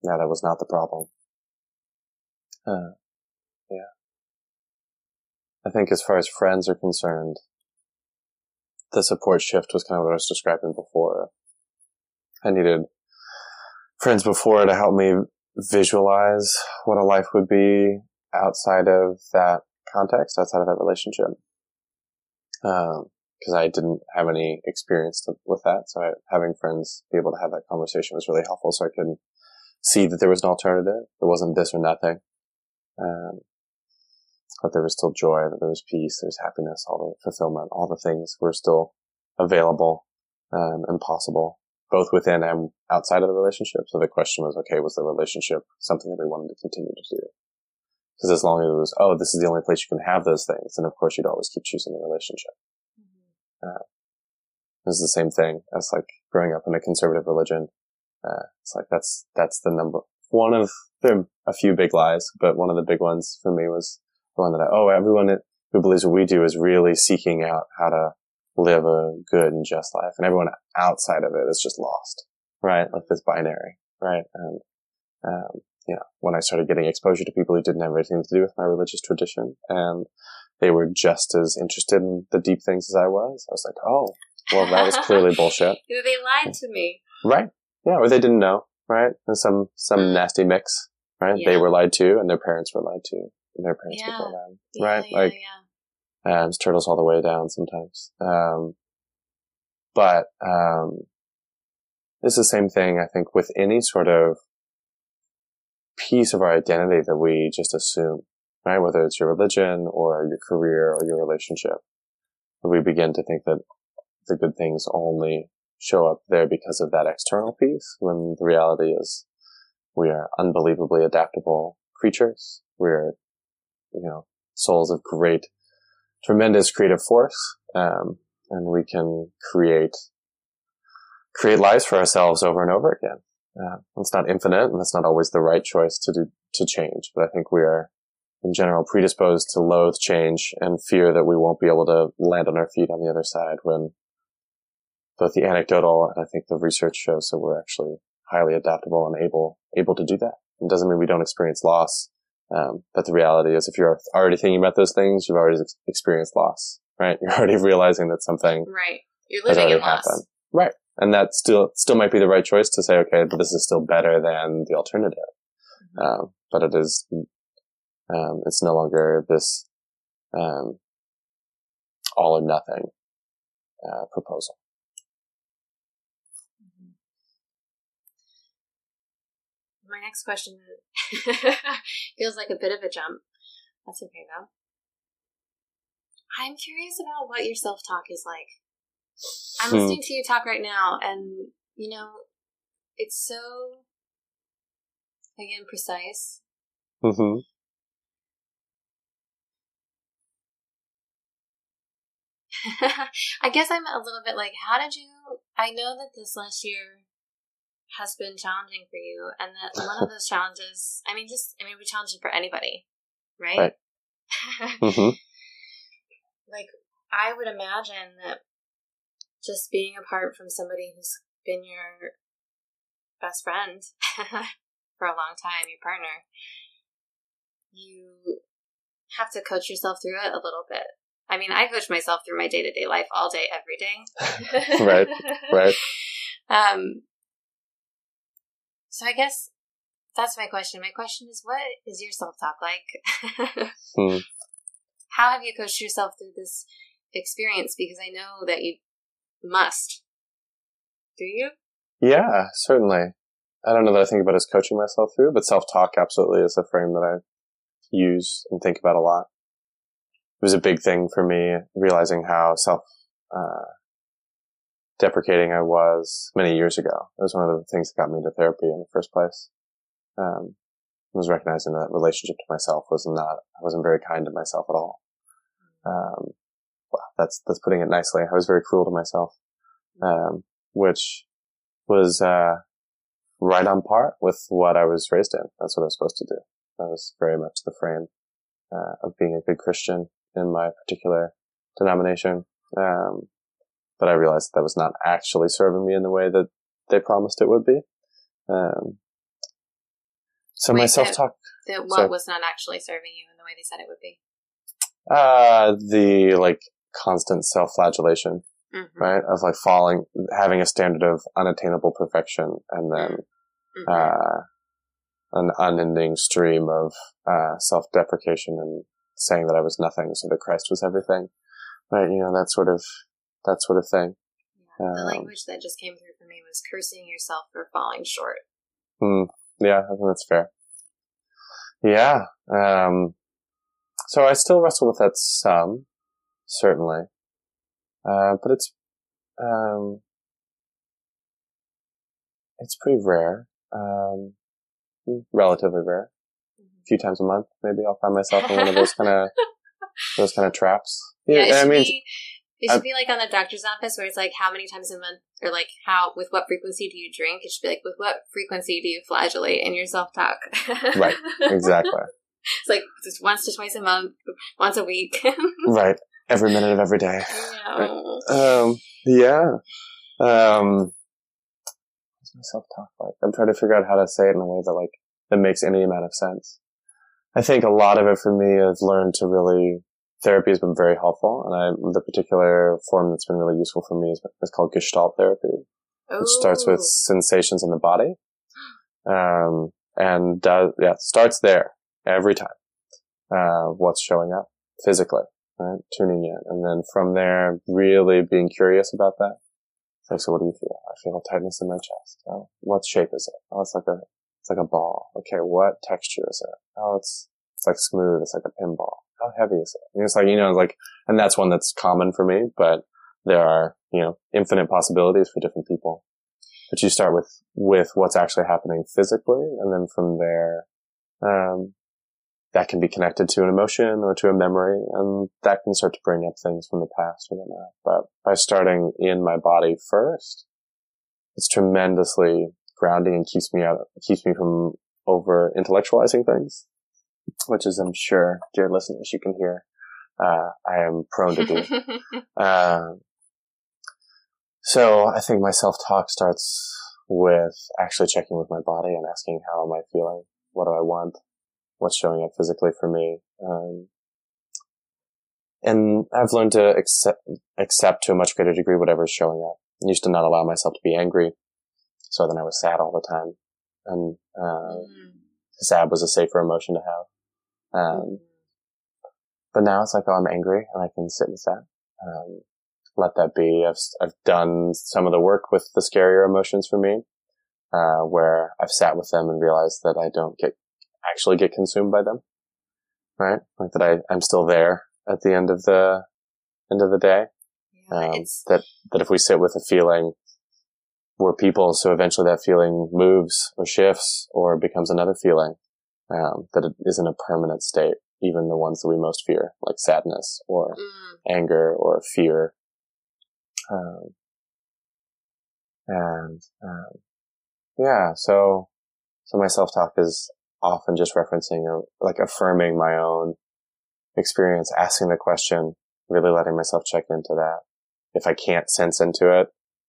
Speaker 2: that was not the problem. Uh, yeah. I think as far as friends are concerned, the support shift was kind of what I was describing before. I needed friends before to help me visualize what a life would be outside of that context, outside of that relationship. Because I didn't have any experience to, with that, so I, having friends be able to have that conversation was really helpful. So I could see that there was an alternative. It wasn't this or nothing. Um, but there was still joy, that there was peace, there's happiness, all the fulfillment, all the things were still available um, and possible both within and outside of the relationship. So the question was, okay, was the relationship something that we wanted to continue to do? Because as long as it was, oh, this is the only place you can have those things, then of course you'd always keep choosing the relationship. This is the same thing as like growing up in a conservative religion. Uh, it's like that's, that's the number, one of, there are a few big lies, but one of the big ones for me was the one that I, oh, everyone who believes what we do is really seeking out how to live a good and just life. And everyone outside of it is just lost, right? Like this binary, right? And, um, you know, when I started getting exposure to people who didn't have anything to do with my religious tradition and they were just as interested in the deep things as I was, I was like, oh, well, that was clearly bullshit.
Speaker 1: They lied to me.
Speaker 2: Right. Yeah. Or they didn't know, right? And some, some nasty mix, right? They were lied to and their parents were lied to and their parents
Speaker 1: Yeah.
Speaker 2: before them,
Speaker 1: Yeah,
Speaker 2: right?
Speaker 1: yeah,
Speaker 2: like,
Speaker 1: yeah.
Speaker 2: um, turtles all the way down sometimes. Um, but, um, it's the same thing, I think, with any sort of piece of our identity that we just assume, right? Whether it's your religion or your career or your relationship. We begin to think that the good things only show up there because of that external piece, when the reality is we are unbelievably adaptable creatures. We're, you know, souls of great tremendous creative force, um, and we can create create lives for ourselves over and over again. Uh, it's not infinite, and it's not always the right choice to do to change. But I think we are, in general, predisposed to loathe change and fear that we won't be able to land on our feet on the other side. When both the anecdotal and I think the research shows that we're actually highly adaptable and able able to do that. It doesn't mean we don't experience loss. Um, but the reality is if you're already thinking about those things, you've already ex- experienced loss, right? You're already realizing that something
Speaker 1: Right. You're living
Speaker 2: already
Speaker 1: in loss.
Speaker 2: happened. Right. And that still, still might be the right choice to say, okay, but this is still better than the alternative.
Speaker 1: Mm-hmm.
Speaker 2: Um, but it is, um, it's no longer this, um, all or nothing, uh, proposal.
Speaker 1: Mhm. My next question feels like a bit of a jump. That's okay though. I'm curious about what your self talk is like. I'm
Speaker 2: Hmm.
Speaker 1: listening to you talk right now, and you know, it's so again precise.
Speaker 2: hmm
Speaker 1: I guess I'm a little bit like, how did you? I know that this last year has been challenging for you, and that one of those challenges. I mean, just I mean, we challenging for anybody, right?
Speaker 2: Right. hmm
Speaker 1: like I would imagine that just being apart from somebody who's been your best friend for a long time, your partner, you have to coach yourself through it a little bit. I mean, I coach myself through my day to day life all day, every day.
Speaker 2: Right, right.
Speaker 1: Um. So I guess that's my question. My question is, what is your self talk like?
Speaker 2: Hmm.
Speaker 1: How have you coached yourself through this experience? Because I know that you must. Do you?
Speaker 2: Yeah, certainly. I don't know that I think about as coaching myself through, but self-talk absolutely is a frame that I use and think about a lot. It was a big thing for me realizing how self, uh, deprecating I was many years ago. It was one of the things that got me into therapy in the first place. Um, was recognizing that relationship to myself was not, I wasn't very kind to myself at all. Um, that's, that's putting it nicely. I was very cruel to myself. Um, which was, uh, right on par with what I was raised in. That's what I was supposed to do. That was very much the frame, uh, of being a good Christian in my particular denomination. Um, but I realized that, that was not actually serving me in the way that they promised it would be. Um, so my self talk,
Speaker 1: That what
Speaker 2: So-
Speaker 1: was not actually serving you in the way they said it would be.
Speaker 2: uh, the like constant self-flagellation,
Speaker 1: Mm-hmm.
Speaker 2: right? Of like falling, having a standard of unattainable perfection and then
Speaker 1: Mm-hmm.
Speaker 2: uh, an unending stream of uh, self-deprecation and saying that I was nothing, so that Christ was everything, right? You know that sort of that sort of thing.
Speaker 1: yeah. The
Speaker 2: um,
Speaker 1: language that just came through for me was cursing yourself for falling short.
Speaker 2: Hmm. Yeah, I think that's fair. Yeah. Um, so I still wrestle with that some, certainly, uh, but it's um, it's pretty rare. Um, relatively rare. a few times a month. Maybe I'll find myself in one of those kind of those kind of traps.
Speaker 1: Yeah, it
Speaker 2: I mean,
Speaker 1: be. It should
Speaker 2: I-
Speaker 1: be like on the doctor's office where it's like how many times a month, or like how with what frequency do you drink? It should be like with what frequency do you flagellate in your self talk?
Speaker 2: Right. exactly.
Speaker 1: It's like just once to twice a month, once a week.
Speaker 2: right. Every minute of every day.
Speaker 1: Yeah.
Speaker 2: Um, yeah. Um, what's my self talk like? I'm trying to figure out how to say it in a way that like that makes any amount of sense. I think a lot of it for me, I've learned to really therapy has been very helpful, and I the particular form that's been really useful for me is, is called Gestalt therapy, which starts with sensations in the body, um, and does yeah starts there every time. Uh, what's showing up physically, right? Tuning in, and then from there, really being curious about that. It's like, so what do you feel? I feel a tightness in my chest. Oh, what shape is it? Oh, it's like a it's like a ball. Okay, what texture is it? Oh, it's it's like smooth. It's like a pinball. How heavy is it? And it's like you know, like, and that's one that's common for me, but there are you know infinite possibilities for different people. But you start with with what's actually happening physically, and then from there, um, that can be connected to an emotion or to a memory, and that can start to bring up things from the past or whatnot. But by starting in my body first, it's tremendously grounding and keeps me out, keeps me from over intellectualizing things, which is, I'm sure, dear listeners, you can hear, uh, I am prone to do. Um, so I think my self-talk starts with actually checking with my body and asking, how am I feeling? What do I want? What's showing up physically for me? Um, and I've learned to accept, accept to a much greater degree whatever is showing up I used to not allow myself to be angry. So then I was sad all the time. And, uh,
Speaker 1: Mm.
Speaker 2: sad was a safer emotion to have. Um, but now it's like, oh, I'm angry and I can sit with that. Um, let that be. I've, I've done some of the work with the scarier emotions for me, uh, where I've sat with them and realized that I don't get, actually get consumed by them. Right? Like that I, I'm still there at the end of the, end of the day.
Speaker 1: Yeah,
Speaker 2: Um, that, that if we sit with a feeling, we're people, so eventually that feeling moves or shifts or becomes another feeling, um, that it isn't a permanent state, even the ones that we most fear, like sadness or
Speaker 1: mm,
Speaker 2: anger or fear. Um, and, um, yeah, so, so my self-talk is often just referencing or like affirming my own experience, asking the question, really letting myself check into that. If I can't sense into it,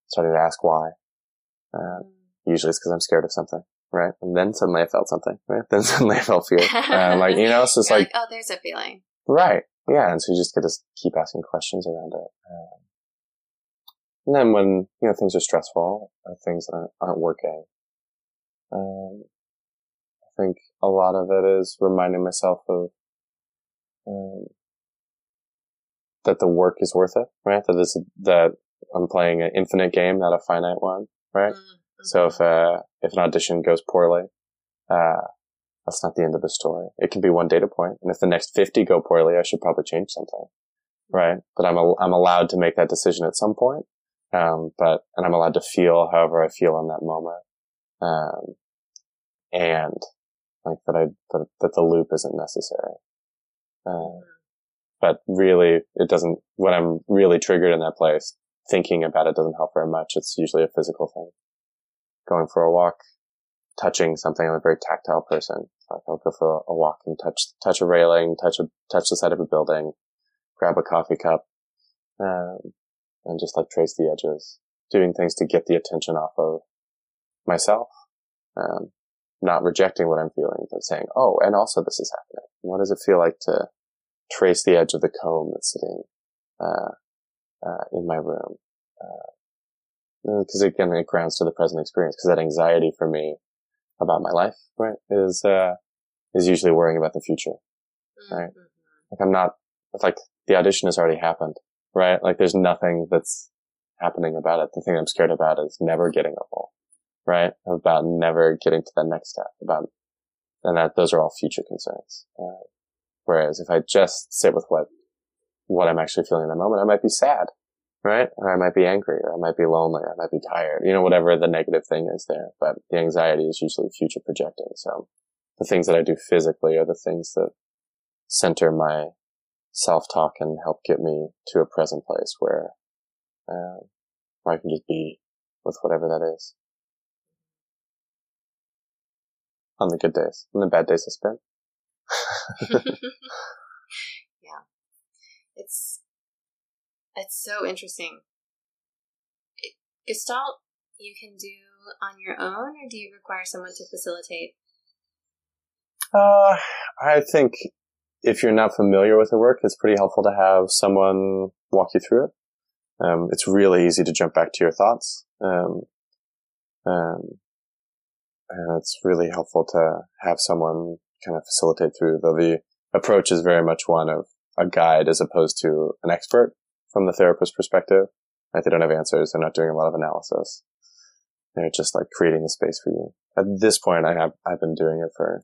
Speaker 2: starting to ask why. Uh,
Speaker 1: mm.
Speaker 2: usually it's because I'm scared of something, right? And then suddenly I felt something, right? Then suddenly I felt fear. Uh, like, you know, so it's
Speaker 1: You're
Speaker 2: like,
Speaker 1: oh, there's a feeling.
Speaker 2: Right. Yeah. And so you just get to keep asking questions around it. Um, and then when, you know, things are stressful or things that aren't, aren't working, um, think a lot of it is reminding myself of, um, that the work is worth it, right? That this, that I'm playing an infinite game, not a finite one, right?
Speaker 1: Mm,
Speaker 2: So if, uh, if an audition goes poorly, uh, that's not the end of the story. It can be one data. And if the next 50 go poorly, I should probably change something. Right. But I'm, I'm allowed to make that decision at some point. Um, but, and I'm allowed to feel however I feel in that moment. Um, and like that I, that, that the loop isn't necessary. Uh, but really it doesn't, when I'm really triggered in that place, thinking about it doesn't help very much. It's usually a physical thing. Going for a walk, touching something. I'm a very tactile person. Like I'll go for a walk and touch, touch a railing, touch a, touch the side of a building, grab a coffee cup, um, and just like trace the edges, doing things to get the attention off of myself. Um, not rejecting what I'm feeling, but saying, oh, and also this is happening. What does it feel like to trace the edge of the comb that's sitting, uh, uh, in my room? Because again, it grounds to the present experience. Because that anxiety for me about my life, right, is uh, is usually worrying about the future. right.
Speaker 1: Mhm.
Speaker 2: Like I'm not. It's like the audition has already happened, right? Like there's nothing that's happening about it. The thing I'm scared about is never getting a role, right? About never getting to that next step. About and that those are all future concerns. Uh, whereas if I just sit with what what I'm actually feeling in the moment, I might be sad, right? Or I might be angry, or I might be lonely, or I might be tired. You know, whatever the negative thing is there. But the anxiety is usually future projecting. So the things that I do physically are the things that center my self-talk and help get me to a present place where, uh, where I can just be with whatever that is. On the good days. On the bad days, I spend.
Speaker 1: yeah. It's it's so interesting. It, Gestalt you can do on your own or do you require someone to facilitate?
Speaker 2: Uh, I think if you're not familiar with the work, it's pretty helpful to have someone walk you through it. Um, it's really easy to jump back to your thoughts. Um, um, and it's really helpful to have someone kind of facilitate through, though the approach is very much one of a guide as opposed to an expert from the therapist perspective. Right? They don't have answers. They're not doing a lot of analysis. They're just like creating a space for you. At this point, I have, I've been doing it for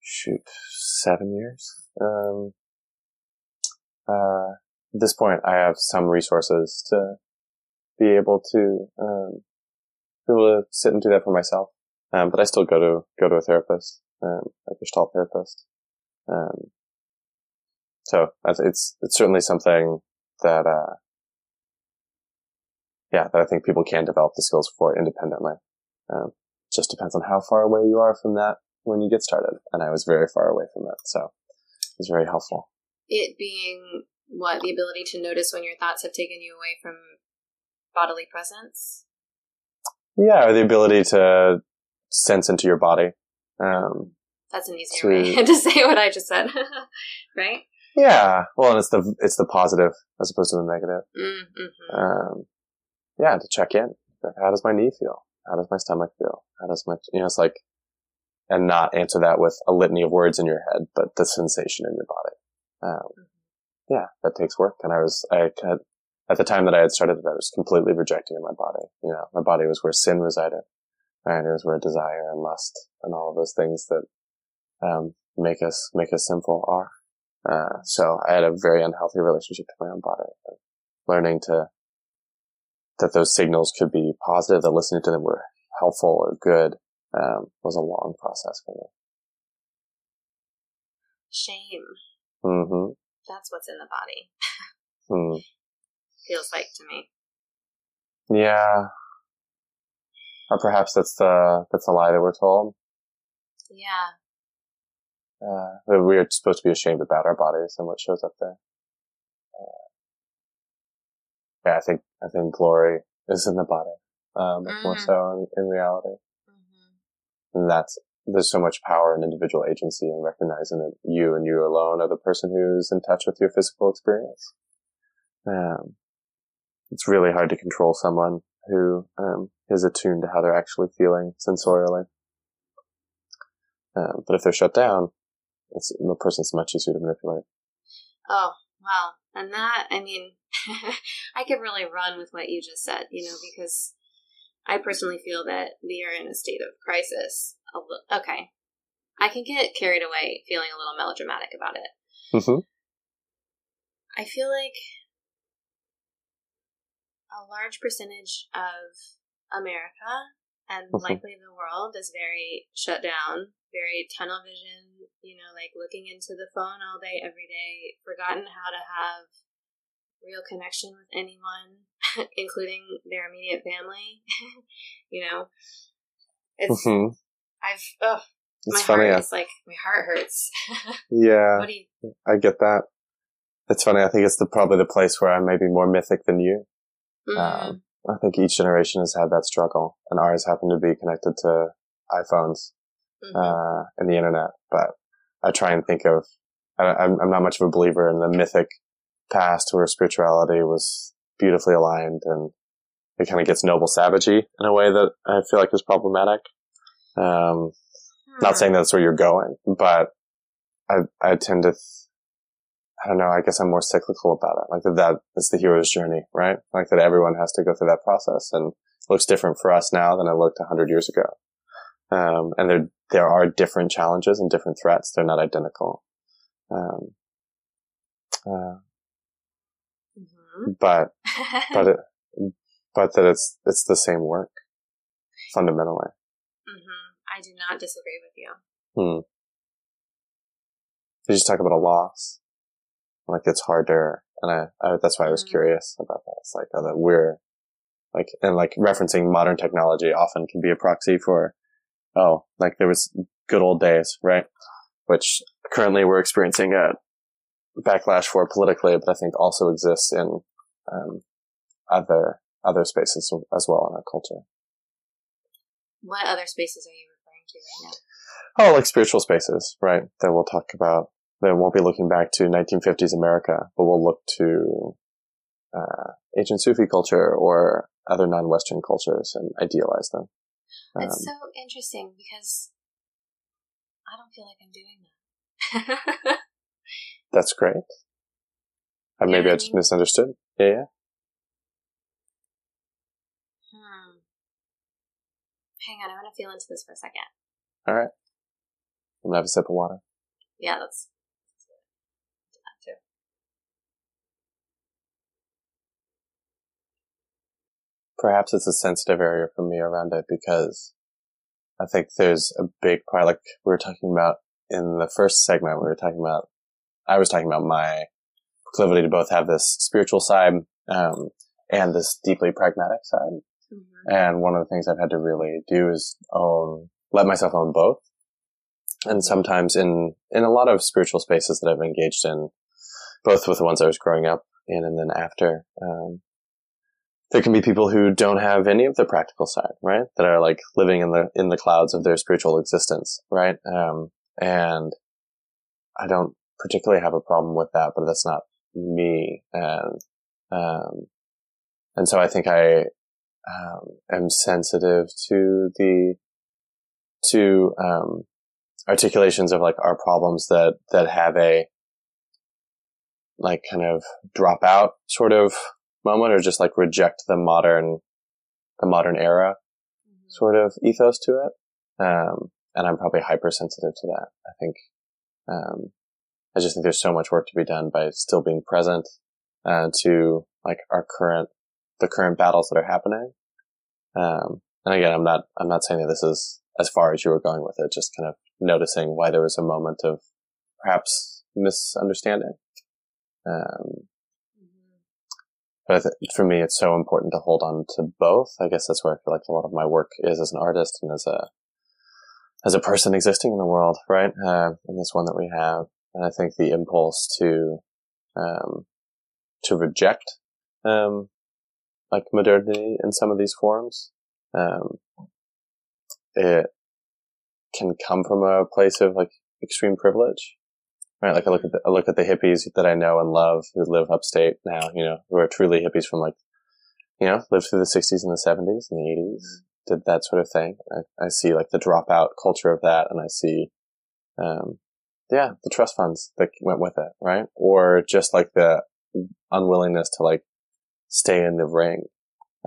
Speaker 2: shoot, seven years. Um, uh, at this point, I have some resources to be able to, um, be able to sit and do that for myself. Um, but I still go to, go to a therapist, um, a gestalt therapist. Um, so it's, it's certainly something that, uh, yeah, that I think people can develop the skills for independently. Um, just depends on how far away you are from that when you get started. And I was very far away from it. So it was very helpful.
Speaker 1: It being what the ability to notice when your thoughts have taken you away from bodily presence.
Speaker 2: Yeah. Or the ability to sense into your body. Um,
Speaker 1: That's an easier
Speaker 2: To-
Speaker 1: way to say what I just said, right?
Speaker 2: yeah. Well, and it's the, it's the positive as opposed to the negative.
Speaker 1: Mm-hmm.
Speaker 2: Um, yeah, to check in. Like, how does my knee feel? How does my stomach feel? How does my, you know, it's like, and not answer that with a litany of words in your head, but the sensation in your body. Um, mm-hmm. yeah, that takes work. And I was, I had, at the time that I had started I was completely rejecting in my body. You know, my body was where sin resided, and it was where desire and lust and all of those things that um, make us make us sinful are. Uh, so I had a very unhealthy relationship to my own body. Learning to that those signals could be positive, that listening to them were helpful or good, um, was a long process for me.
Speaker 1: Shame.
Speaker 2: Mm-hmm.
Speaker 1: That's what's in the body.
Speaker 2: mm.
Speaker 1: Feels like to me.
Speaker 2: Yeah. Or perhaps that's the that's a lie that we're told.
Speaker 1: Yeah.
Speaker 2: Uh, we're supposed to be ashamed about our bodies and what shows up there. Uh, yeah, I think I think glory is in the body, um, mm. more so in, in reality. Mm-hmm. And that's there's so much power and individual agency in recognizing that you and you alone are the person who's in touch with your physical experience. Um, it's really hard to control someone who um, is attuned to how they're actually feeling sensorially. Um, but if they're shut down, it's, the person's much easier to manipulate.
Speaker 1: Oh, wow. And that, I mean, I could really run with what you just said, you know, because I personally feel that we are in a state of crisis. Okay. I can get carried away feeling a little melodramatic about it.
Speaker 2: Mm-hmm.
Speaker 1: I feel like a large percentage of America and likely the world is very shut down, very tunnel vision, you know, like looking into the phone all day, every day, forgotten how to have real connection with anyone, including their immediate family. you know, it's mm-hmm. I've oh, my funny, heart is like my heart hurts.
Speaker 2: yeah, you... I get that. It's funny. I think it's the probably the place where I may be more mythic than you. Mm. Um, I think each generation has had that struggle, and ours happened to be connected to iPhones mm-hmm. uh, and the internet. But I try and think of. I, I'm not much of a believer in the mythic past where spirituality was beautifully aligned and it kind of gets noble savagey in a way that I feel like is problematic. Um, not saying that's where you're going, but I, I tend to, I don't know, I guess I'm more cyclical about it. Like that, that is the hero's journey, right? Like that everyone has to go through that process and looks different for us now than it looked a hundred years ago. Um, and there, there are different challenges and different threats. They're not identical. Um, uh, mm-hmm. but, but it, but that it's, it's the same work fundamentally.
Speaker 1: Mm-hmm. I do not disagree with you.
Speaker 2: Hmm. Did you just talk about a loss? Like it's harder, and I, I that's why I was mm-hmm. curious about that. It's like oh, that we're like and like referencing modern technology often can be a proxy for oh like there was good old days, right? Which currently we're experiencing a backlash for politically, but I think also exists in um, other other spaces as well in our culture.
Speaker 1: What other spaces are you referring to right now?
Speaker 2: Oh, like spiritual spaces, right? That we'll talk about. That won't be looking back to 1950s America, but we'll look to uh, ancient Sufi culture or other non-Western cultures and idealize them.
Speaker 1: It's um, so interesting because I don't feel like I'm doing that.
Speaker 2: that's great. Uh, maybe I, I just misunderstood. Yeah, yeah.
Speaker 1: Hang on, I want to feel into this for a second.
Speaker 2: All right. I'm gonna have a sip of water.
Speaker 1: Yeah, let's do that too.
Speaker 2: Perhaps it's a sensitive area for me around it because I think there's a big part, like we were talking about in the first segment, we were talking about, I was talking about my proclivity to both have this spiritual side, um, and this deeply pragmatic side. Mm-hmm. And one of the things I've had to really do is own, let myself own both. And mm-hmm. sometimes in, in a lot of spiritual spaces that I've engaged in, both with the ones I was growing up in and then after, um, there can be people who don't have any of the practical side, right? That are like living in the, in the clouds of their spiritual existence, right? Um, and I don't particularly have a problem with that, but that's not me. And, um, and so I think I, um, am sensitive to the to um, articulations of like our problems that that have a like kind of drop out sort of moment or just like reject the modern the modern era
Speaker 1: Mm-hmm.
Speaker 2: sort of ethos to it um, and i'm probably hypersensitive to that i think um, i just think there's so much work to be done by still being present uh, to like our current the current battles that are happening um, and again i'm not i'm not saying that this is as far as you were going with it just kind of noticing why there was a moment of perhaps misunderstanding um. But for me, it's so important to hold on to both. I guess that's where I feel like a lot of my work is as an artist and as a as a person existing in the world, right? Uh, in this one that we have, and I think the impulse to um, to reject um, like modernity in some of these forms, um, it can come from a place of like extreme privilege, right? Like I look at the, I look at the hippies that I know and love who live upstate now, you know, who are truly hippies from like, you know, lived through the 60s and the 70s and the 80s, did that sort of thing. I, I see like the dropout culture of that, and I see, um, yeah, the trust funds that went with it, right? Or just like the unwillingness to like stay in the ring,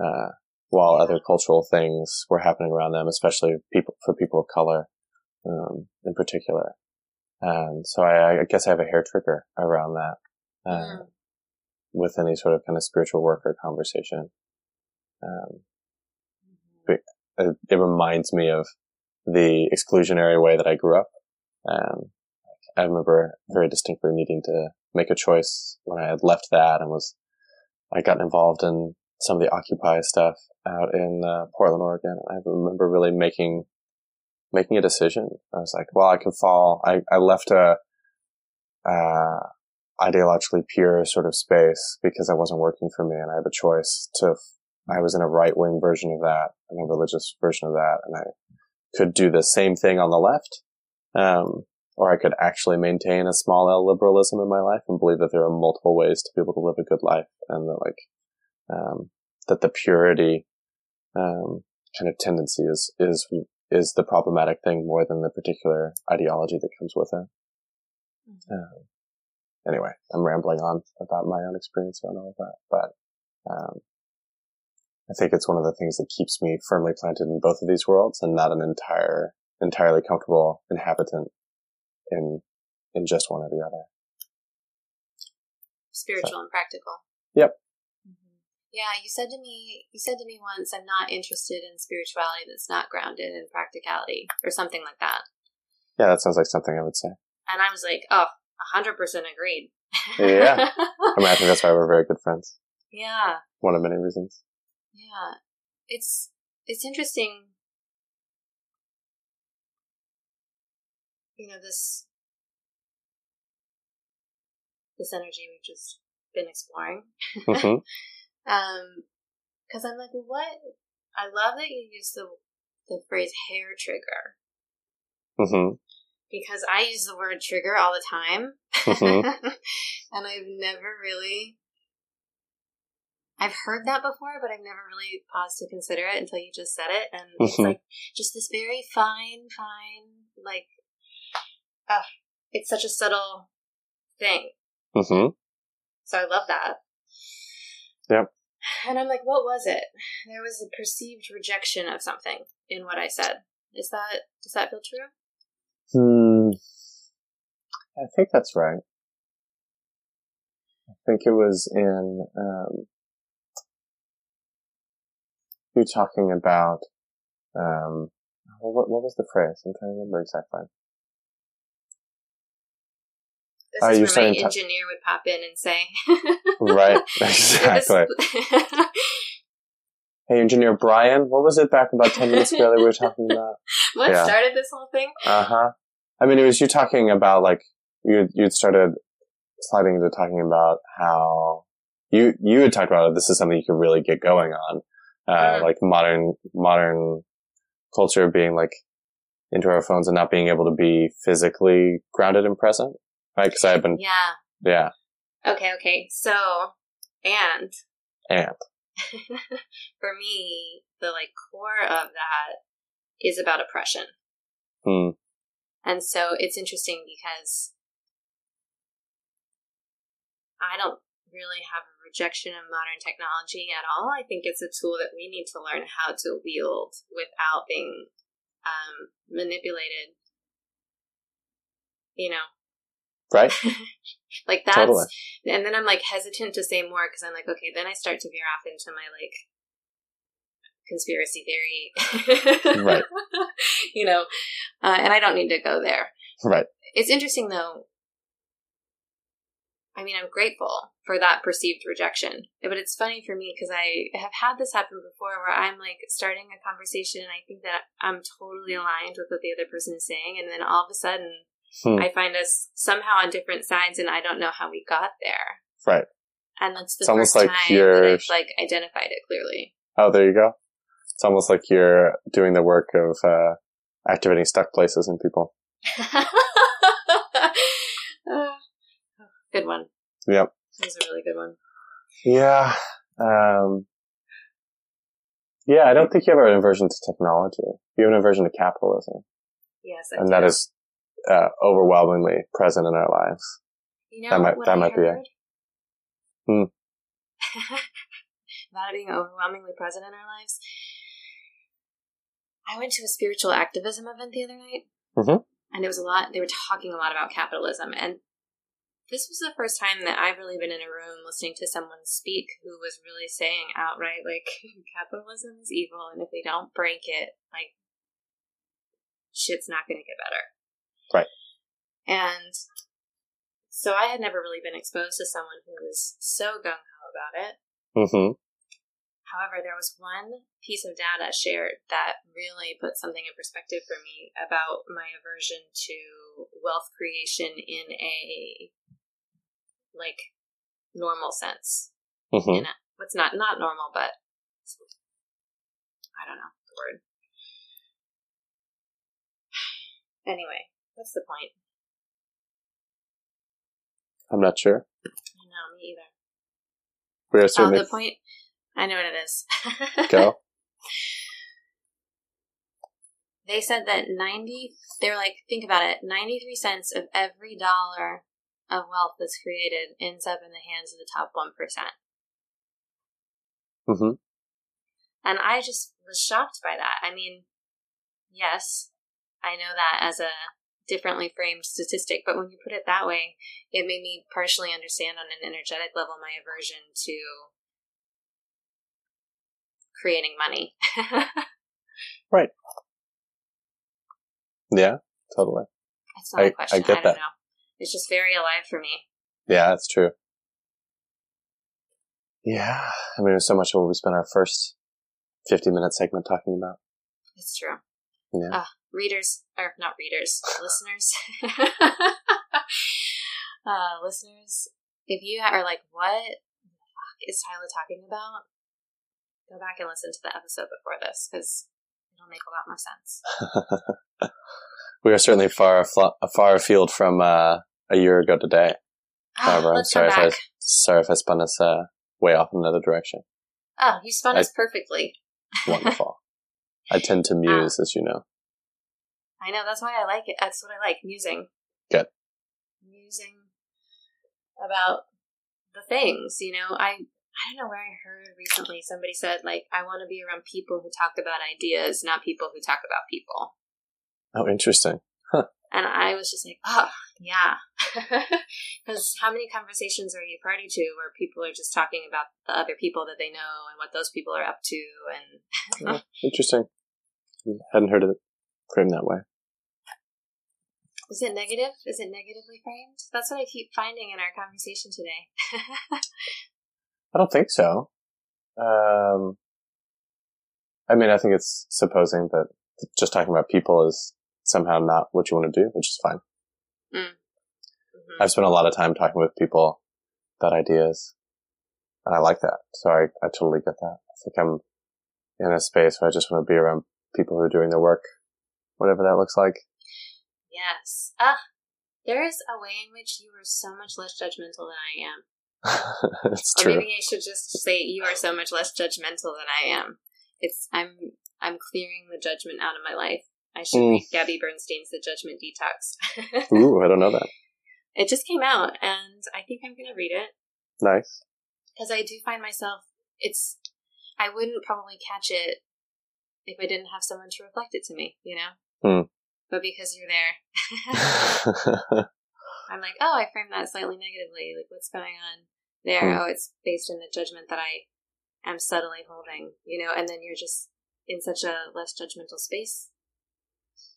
Speaker 2: uh, while other cultural things were happening around them, especially people for people of color, um, in particular. And so I, I guess I have a hair trigger around that, uh,
Speaker 1: Mm.
Speaker 2: with any sort of kind of spiritual work or conversation. Um, it, it reminds me of the exclusionary way that I grew up. Um, I remember very distinctly needing to make a choice when I had left that and was, I got involved in some of the Occupy stuff out in uh, Portland, Oregon. I remember really making, making a decision. I was like, well, I can fall. I, I left a, uh, ideologically pure sort of space because I wasn't working for me and I had a choice to I was in a right wing version of that and a religious version of that, and I could do the same thing on the left, um, or I could actually maintain a small L liberalism in my life and believe that there are multiple ways to be able to live a good life, and that like um, that the purity um, kind of tendency is is is the problematic thing more than the particular ideology that comes with it.
Speaker 1: Mhm.
Speaker 2: Um, anyway, I'm rambling on about my own experience on all of that, but um, I think it's one of the things that keeps me firmly planted in both of these worlds and not an entire, entirely comfortable inhabitant in, in just one or the other.
Speaker 1: Spiritual and practical.
Speaker 2: Yep.
Speaker 1: Yeah, you said to me, you said to me once, I'm not interested in spirituality that's not grounded in practicality, or something like that.
Speaker 2: Yeah, that sounds like something I would say.
Speaker 1: And I was like, oh, 100% agreed.
Speaker 2: Yeah. I mean, I think that's why we're very good friends.
Speaker 1: yeah.
Speaker 2: One of many reasons.
Speaker 1: Yeah. It's it's interesting. You know, this this energy we've just been exploring.
Speaker 2: hmm
Speaker 1: Um because I'm like, what I love that you use the the phrase hair trigger.
Speaker 2: hmm
Speaker 1: Because I use the word trigger all the time.
Speaker 2: Mhm.
Speaker 1: and I've never really I've heard that before, but I've never really paused to consider it until you just said it. And it's
Speaker 2: Mhm.
Speaker 1: like just this very fine, fine, like, uh, it's such a subtle thing.
Speaker 2: hmm
Speaker 1: So I love that.
Speaker 2: Yep.
Speaker 1: And I'm like, what was it? There was a perceived rejection of something in what I said. Is that, does that feel true?
Speaker 2: Hmm. I think that's right. I think it was in, um, you talking about, um, what, what was the phrase? I'm trying to remember exactly.
Speaker 1: This
Speaker 2: Are
Speaker 1: is
Speaker 2: you
Speaker 1: where my engineer would pop in and say,
Speaker 2: Right, exactly. Hey, engineer Brian, what was it back about 10 minutes ago that we were talking about?
Speaker 1: what
Speaker 2: Yeah.
Speaker 1: started this whole thing?
Speaker 2: Uh huh. I mean, it was you talking about like, you, you'd started sliding into talking about how you, you had talked about this is something you could really get going on. Uh,
Speaker 1: Mhm.
Speaker 2: like modern, modern culture being like into our phones and not being able to be physically grounded and present. Right. Cause I've been,
Speaker 1: Yeah.
Speaker 2: yeah.
Speaker 1: Okay, okay. So, and
Speaker 2: And
Speaker 1: for me, the like core of that is about oppression.
Speaker 2: Hmm.
Speaker 1: And so it's interesting because I don't really have a rejection of modern technology at all. I think it's a tool that we need to learn how to wield without being um, manipulated. You know,
Speaker 2: Right?
Speaker 1: like that's,
Speaker 2: Totally.
Speaker 1: and then I'm like hesitant to say more because I'm like, okay, then I start to veer off into my like conspiracy theory,
Speaker 2: Right.
Speaker 1: you know, uh, and I don't need to go there.
Speaker 2: Right.
Speaker 1: It's interesting though. I mean, I'm grateful for that perceived rejection, but it's funny for me because I have had this happen before where I'm like starting a conversation and I think that I'm totally aligned with what the other person is saying, and then all of a sudden
Speaker 2: Hmm.
Speaker 1: I find us somehow on different sides, and I don't know how we got there.
Speaker 2: Right.
Speaker 1: And that's the
Speaker 2: It's almost
Speaker 1: first
Speaker 2: like
Speaker 1: time
Speaker 2: you're-
Speaker 1: that I've like identified it clearly.
Speaker 2: Oh, there you go. It's almost like you're doing the work of uh, activating stuck places in people.
Speaker 1: Uh, good one.
Speaker 2: Yep.
Speaker 1: That was a really good one.
Speaker 2: Yeah. Um, yeah, I don't think you have an aversion to technology. You have an aversion to capitalism.
Speaker 1: Yes, I
Speaker 2: And
Speaker 1: do.
Speaker 2: that is uh, overwhelmingly present in our lives.
Speaker 1: You know
Speaker 2: that might-
Speaker 1: what
Speaker 2: that
Speaker 1: I
Speaker 2: might be it. Hmm.
Speaker 1: About it being overwhelmingly present in our lives. I went to a spiritual activism event the other night,
Speaker 2: Mhm.
Speaker 1: and it was a lot. They were talking a lot about capitalism, and this was the first time that I've really been in a room listening to someone speak who was really saying outright, like, capitalism is evil, and if they don't break it, like, shit's not going to get better.
Speaker 2: Right.
Speaker 1: And so I had never really been exposed to someone who was so gung ho about it.
Speaker 2: hmm
Speaker 1: However, there was one piece of data shared that really put something in perspective for me about my aversion to wealth creation in a like normal sense.
Speaker 2: hmm
Speaker 1: In a, what's not not normal, but I don't know the word. Anyway, what's the point?
Speaker 2: I'm not sure.
Speaker 1: No, me either.
Speaker 2: We are
Speaker 1: Oh, the point. I know what it is.
Speaker 2: go.
Speaker 1: They said that 90, they were like, think about it 93 cents of every dollar of wealth that's created ends up in the hands of the top 1%.
Speaker 2: Mm-hmm.
Speaker 1: And I just was shocked by that. I mean, yes, I know that as a differently framed statistic, but when you put it that way, it made me partially understand on an energetic level my aversion to creating money. Right.
Speaker 2: Yeah, totally.
Speaker 1: it's not
Speaker 2: I-
Speaker 1: a question.
Speaker 2: I get
Speaker 1: don't
Speaker 2: that.
Speaker 1: know. It's just very alive for me.
Speaker 2: Yeah, that's true. Yeah. I mean, there's so much of what we spent our first 50 minute segment talking about.
Speaker 1: It's true.
Speaker 2: Yeah.
Speaker 1: Uh, readers, or not readers, listeners. uh, listeners, if you are like, what is Tyla talking about? Go back and listen to the episode before this because it'll make a lot more sense.
Speaker 2: we are certainly far, aflo- far afield from uh, a year ago today. However, I'm sorry if, I, sorry if I spun us uh, way off in another direction.
Speaker 1: Oh, you spun
Speaker 2: I-
Speaker 1: us perfectly.
Speaker 2: Wonderful. I tend to muse, as you know.
Speaker 1: I know, that's why I like it. That's what I like, musing.
Speaker 2: Good.
Speaker 1: Musing about the things, you know. I I don't know where I heard recently somebody said like I want to be around people who talk about ideas, not people who talk about people.
Speaker 2: Oh, interesting.
Speaker 1: And I was just like, oh, yeah. Because how many conversations are you party to where people are just talking about the other people that they know and what those people are up to? And
Speaker 2: Yeah, interesting. Hadn't heard it framed that way.
Speaker 1: Is it negative? Is it negatively framed? That's what I keep finding in our conversation today.
Speaker 2: I don't think so. Um, I mean, I think it's supposing that just talking about people is somehow not what you want to do, which is fine.
Speaker 1: Mhm.
Speaker 2: I've spent a lot of time talking with people about ideas, and I like that. So I, I totally get that. I think I'm in a space where I just want to be around people who are doing their work, whatever that looks like.
Speaker 1: Yes. Ah, there is a way in which you are so much less judgmental than I am.
Speaker 2: it's
Speaker 1: Or
Speaker 2: true.
Speaker 1: maybe I should just say you are so much less judgmental than I am. It's I'm I'm clearing the judgment out of my life. I should
Speaker 2: Mm.
Speaker 1: read Gabby Bernstein's The Judgment Detox.
Speaker 2: Ooh, I don't know that.
Speaker 1: it just came out, and I think I'm going to read it
Speaker 2: Nice.
Speaker 1: because I do find myself. It's I wouldn't probably catch it if I didn't have someone to reflect it to me, you know.
Speaker 2: Hmm.
Speaker 1: But because you're there, I'm like, oh, I framed that slightly negatively. Like, what's going on there?
Speaker 2: Hmm.
Speaker 1: Oh, it's based in the judgment that I am subtly holding, you know. And then you're just in such a less judgmental space.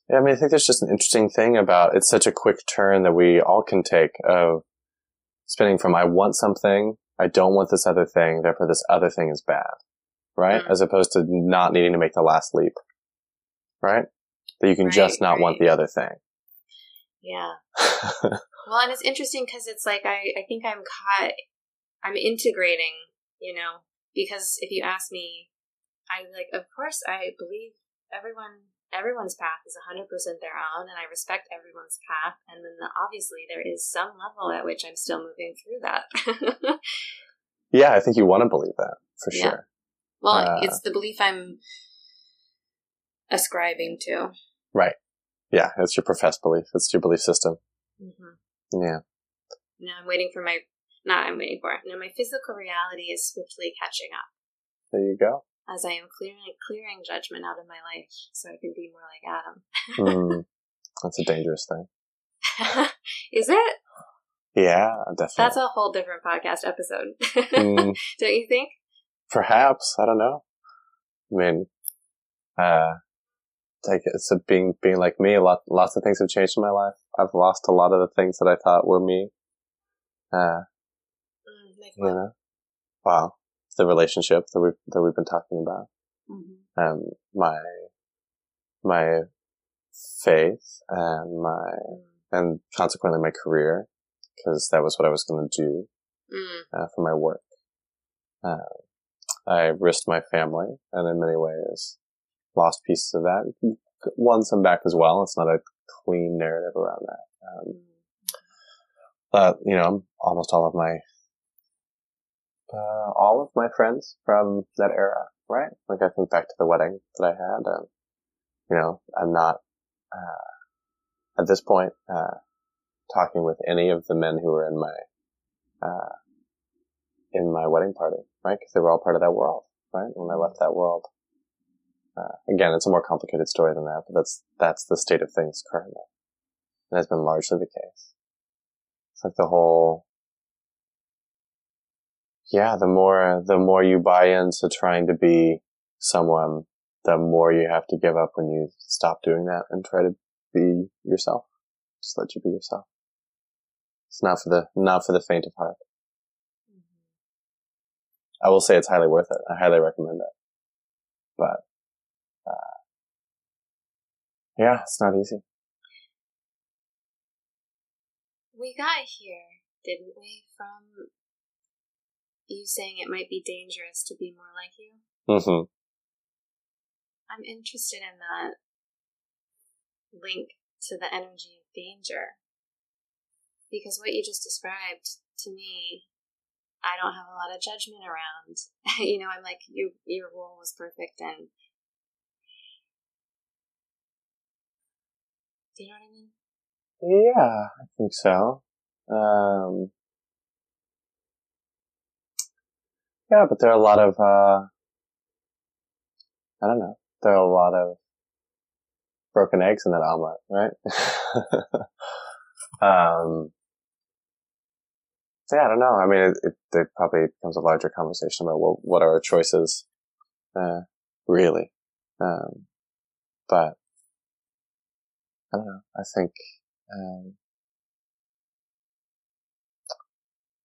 Speaker 2: Yeah, I mean, I think there's just an interesting thing about it's such a quick turn that we all can take of spinning from I want something, I don't want this other thing, therefore this other thing is bad, right?
Speaker 1: Mm.
Speaker 2: As opposed to not needing to make the last leap, right? That you can
Speaker 1: Right,
Speaker 2: just not want the other thing.
Speaker 1: Yeah. Well, and it's interesting because it's like I, I think I'm caught, I'm integrating, you know, because if you ask me, I like, of course, I believe everyone, everyone's path is 100% their own, and I respect everyone's path. And then the, obviously, there is some level at which I'm still moving through that.
Speaker 2: yeah, I think you want to believe that for
Speaker 1: Yeah.
Speaker 2: sure.
Speaker 1: well,
Speaker 2: Uh.
Speaker 1: it's the belief I'm ascribing to.
Speaker 2: Yeah, it's your professed belief. It's your belief system.
Speaker 1: hmm
Speaker 2: Yeah.
Speaker 1: Now I'm waiting for my, not I'm waiting for it. Now my physical reality is swiftly catching up.
Speaker 2: There you go.
Speaker 1: as I am clearing clearing judgment out of my life, so I can be more like Adam.
Speaker 2: Mm, that's a dangerous thing.
Speaker 1: Is it?
Speaker 2: Yeah, definitely.
Speaker 1: That's a whole different podcast episode.
Speaker 2: Mm,
Speaker 1: Don't you think?
Speaker 2: perhaps I don't know. I mean, uh, like it's a being being like me. A lot, lots of things have changed in my life. I've lost a lot of the things that I thought were me. Uh,
Speaker 1: Mm, like
Speaker 2: you know, wow, the relationship that we that we've been talking about.
Speaker 1: Mhm.
Speaker 2: Um, my my faith and my
Speaker 1: Mm.
Speaker 2: and consequently my career because that was what I was going to do
Speaker 1: Mm.
Speaker 2: uh, for my work. Uh, I risked my family and in many ways lost pieces of that. Won some back as well. It's not a clean narrative around that. Um, but, you know, almost all of my, uh, all of my friends from that era, right? Like I think back to the wedding that I had, um, you know, I'm not, uh, at this point, uh, talking with any of the men who were in my, uh, in my wedding party, right? Because they were all part of that world, right? When I left that world. Uh, again, it's a more complicated story than that, but that's, that's the state of things currently. And has been largely the case. It's like the whole, yeah, the more, the more you buy into trying to be someone, the more you have to give up when you stop doing that and try to be yourself. Just let you be yourself. It's not for the, not for the faint of heart.
Speaker 1: Mhm.
Speaker 2: I will say it's highly worth it. I highly recommend it. But, yeah, it's not easy.
Speaker 1: We got here, didn't we, from you saying it might be dangerous to be more like you?
Speaker 2: hmm
Speaker 1: I'm interested in that link to the energy of danger. Because what you just described to me, I don't have a lot of judgment around. you know, I'm like, your, your role was perfect and. Do you know what I mean?
Speaker 2: Yeah, I think so. Um, yeah, but there are a lot of, uh, I don't know, there are a lot of broken eggs in that omelet, right? um, so yeah, I don't know. I mean, it, it, it probably becomes a larger conversation about what, what are our choices, uh, really. Um, but I don't know. I think, um,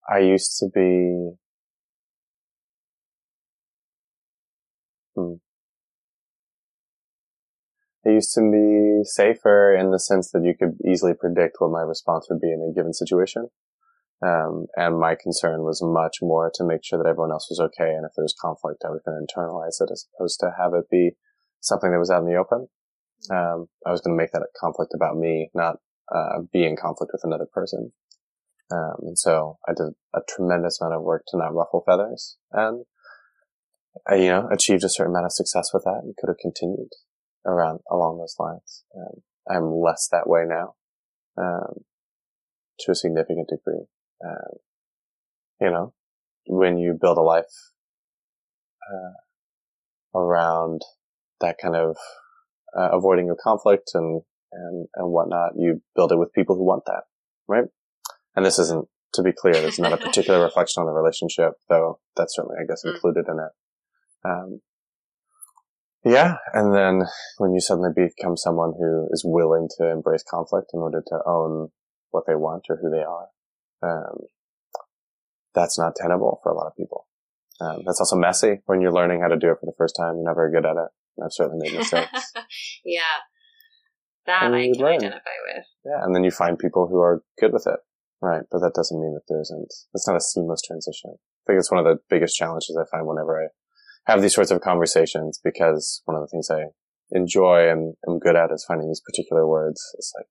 Speaker 2: I used to be, hmm. I used to be safer in the sense that you could easily predict what my response would be in a given situation. Um, and my concern was much more to make sure that everyone else was okay. And if there was conflict, I was going to internalize it as opposed to have it be something that was out in the open. Um, I was going to make that a conflict about me, not uh, be in conflict with another person. Um, and so I did a tremendous amount of work to not ruffle feathers and I, you know, achieved a certain amount of success with that and could have continued around along those lines. Um, I'm less that way now, um, to a significant degree. Um, you know, when you build a life, uh, around that kind of, uh, avoiding of conflict and, and, and whatnot, you build it with people who want that, right? And this isn't, to be clear, this is not a particular reflection on the relationship, though that's certainly, I guess, mm. included in it. Um, yeah. And then when you suddenly become someone who is willing to embrace conflict in order to own what they want or who they are, um, that's not tenable for a lot of people. Um, that's also messy when you're learning how to do it for the first time. You're not very good at it. I've certainly made mistakes.
Speaker 1: yeah. That and I can learn. identify with.
Speaker 2: Yeah. And then you find people who are good with it. Right. But that doesn't mean that there isn't, it's not a seamless transition. I think it's one of the biggest challenges I find whenever I have these sorts of conversations because one of the things I enjoy and am good at is finding these particular words. It's like,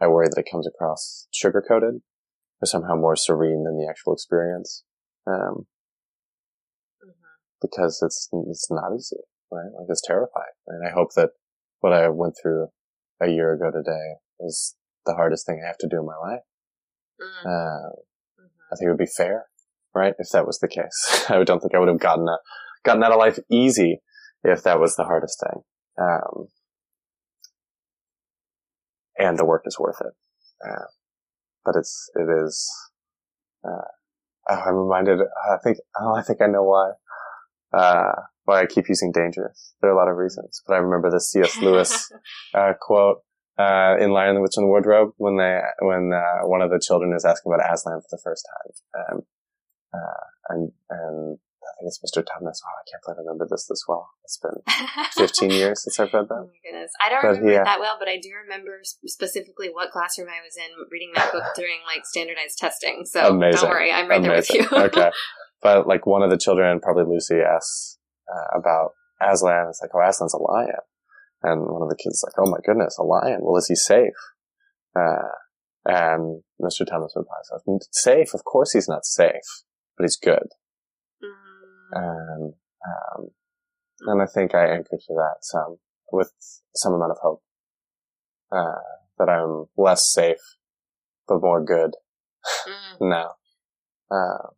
Speaker 2: I worry that it comes across sugar coated or somehow more serene than the actual experience. Um, mm-hmm. because it's, it's not easy, right? Like it's terrifying. And I hope that what I went through a year ago today is the hardest thing I have to do in my life. Mm-hmm. Uh, mm-hmm. I think it would be fair, right? If that was the case, I don't think I would have gotten a, gotten out of life easy if that was the hardest thing. Um, and the work is worth it. Uh, but it's, it is, uh, I'm reminded, I think, oh, I think I know why, uh, why I keep using dangerous. There are a lot of reasons, but I remember the C.S. Lewis, uh, quote, uh, in Lion, the Witch, and the Wardrobe when they, when, uh, one of the children is asking about Aslan for the first time. Um, and, and I think it's Mr. Tumnus. Oh, I can't believe I remember this this well. It's been 15 years since I've read that.
Speaker 1: Oh my goodness. I don't but, remember yeah. it that well, but I do remember specifically what classroom I was in reading that book during like standardized testing. So Amazing. don't worry, I'm right Amazing. there with you.
Speaker 2: okay. But like one of the children, probably Lucy, asks uh, about Aslan. It's like, oh, Aslan's a lion. And one of the kids is like, oh my goodness, a lion. Well, is he safe? Uh, and Mr. Tumnus replies, safe? Of course he's not safe, but he's good. And, um, and I think I anchor to that some with some amount of hope, uh, that I'm less safe, but more good mm. now. Uh,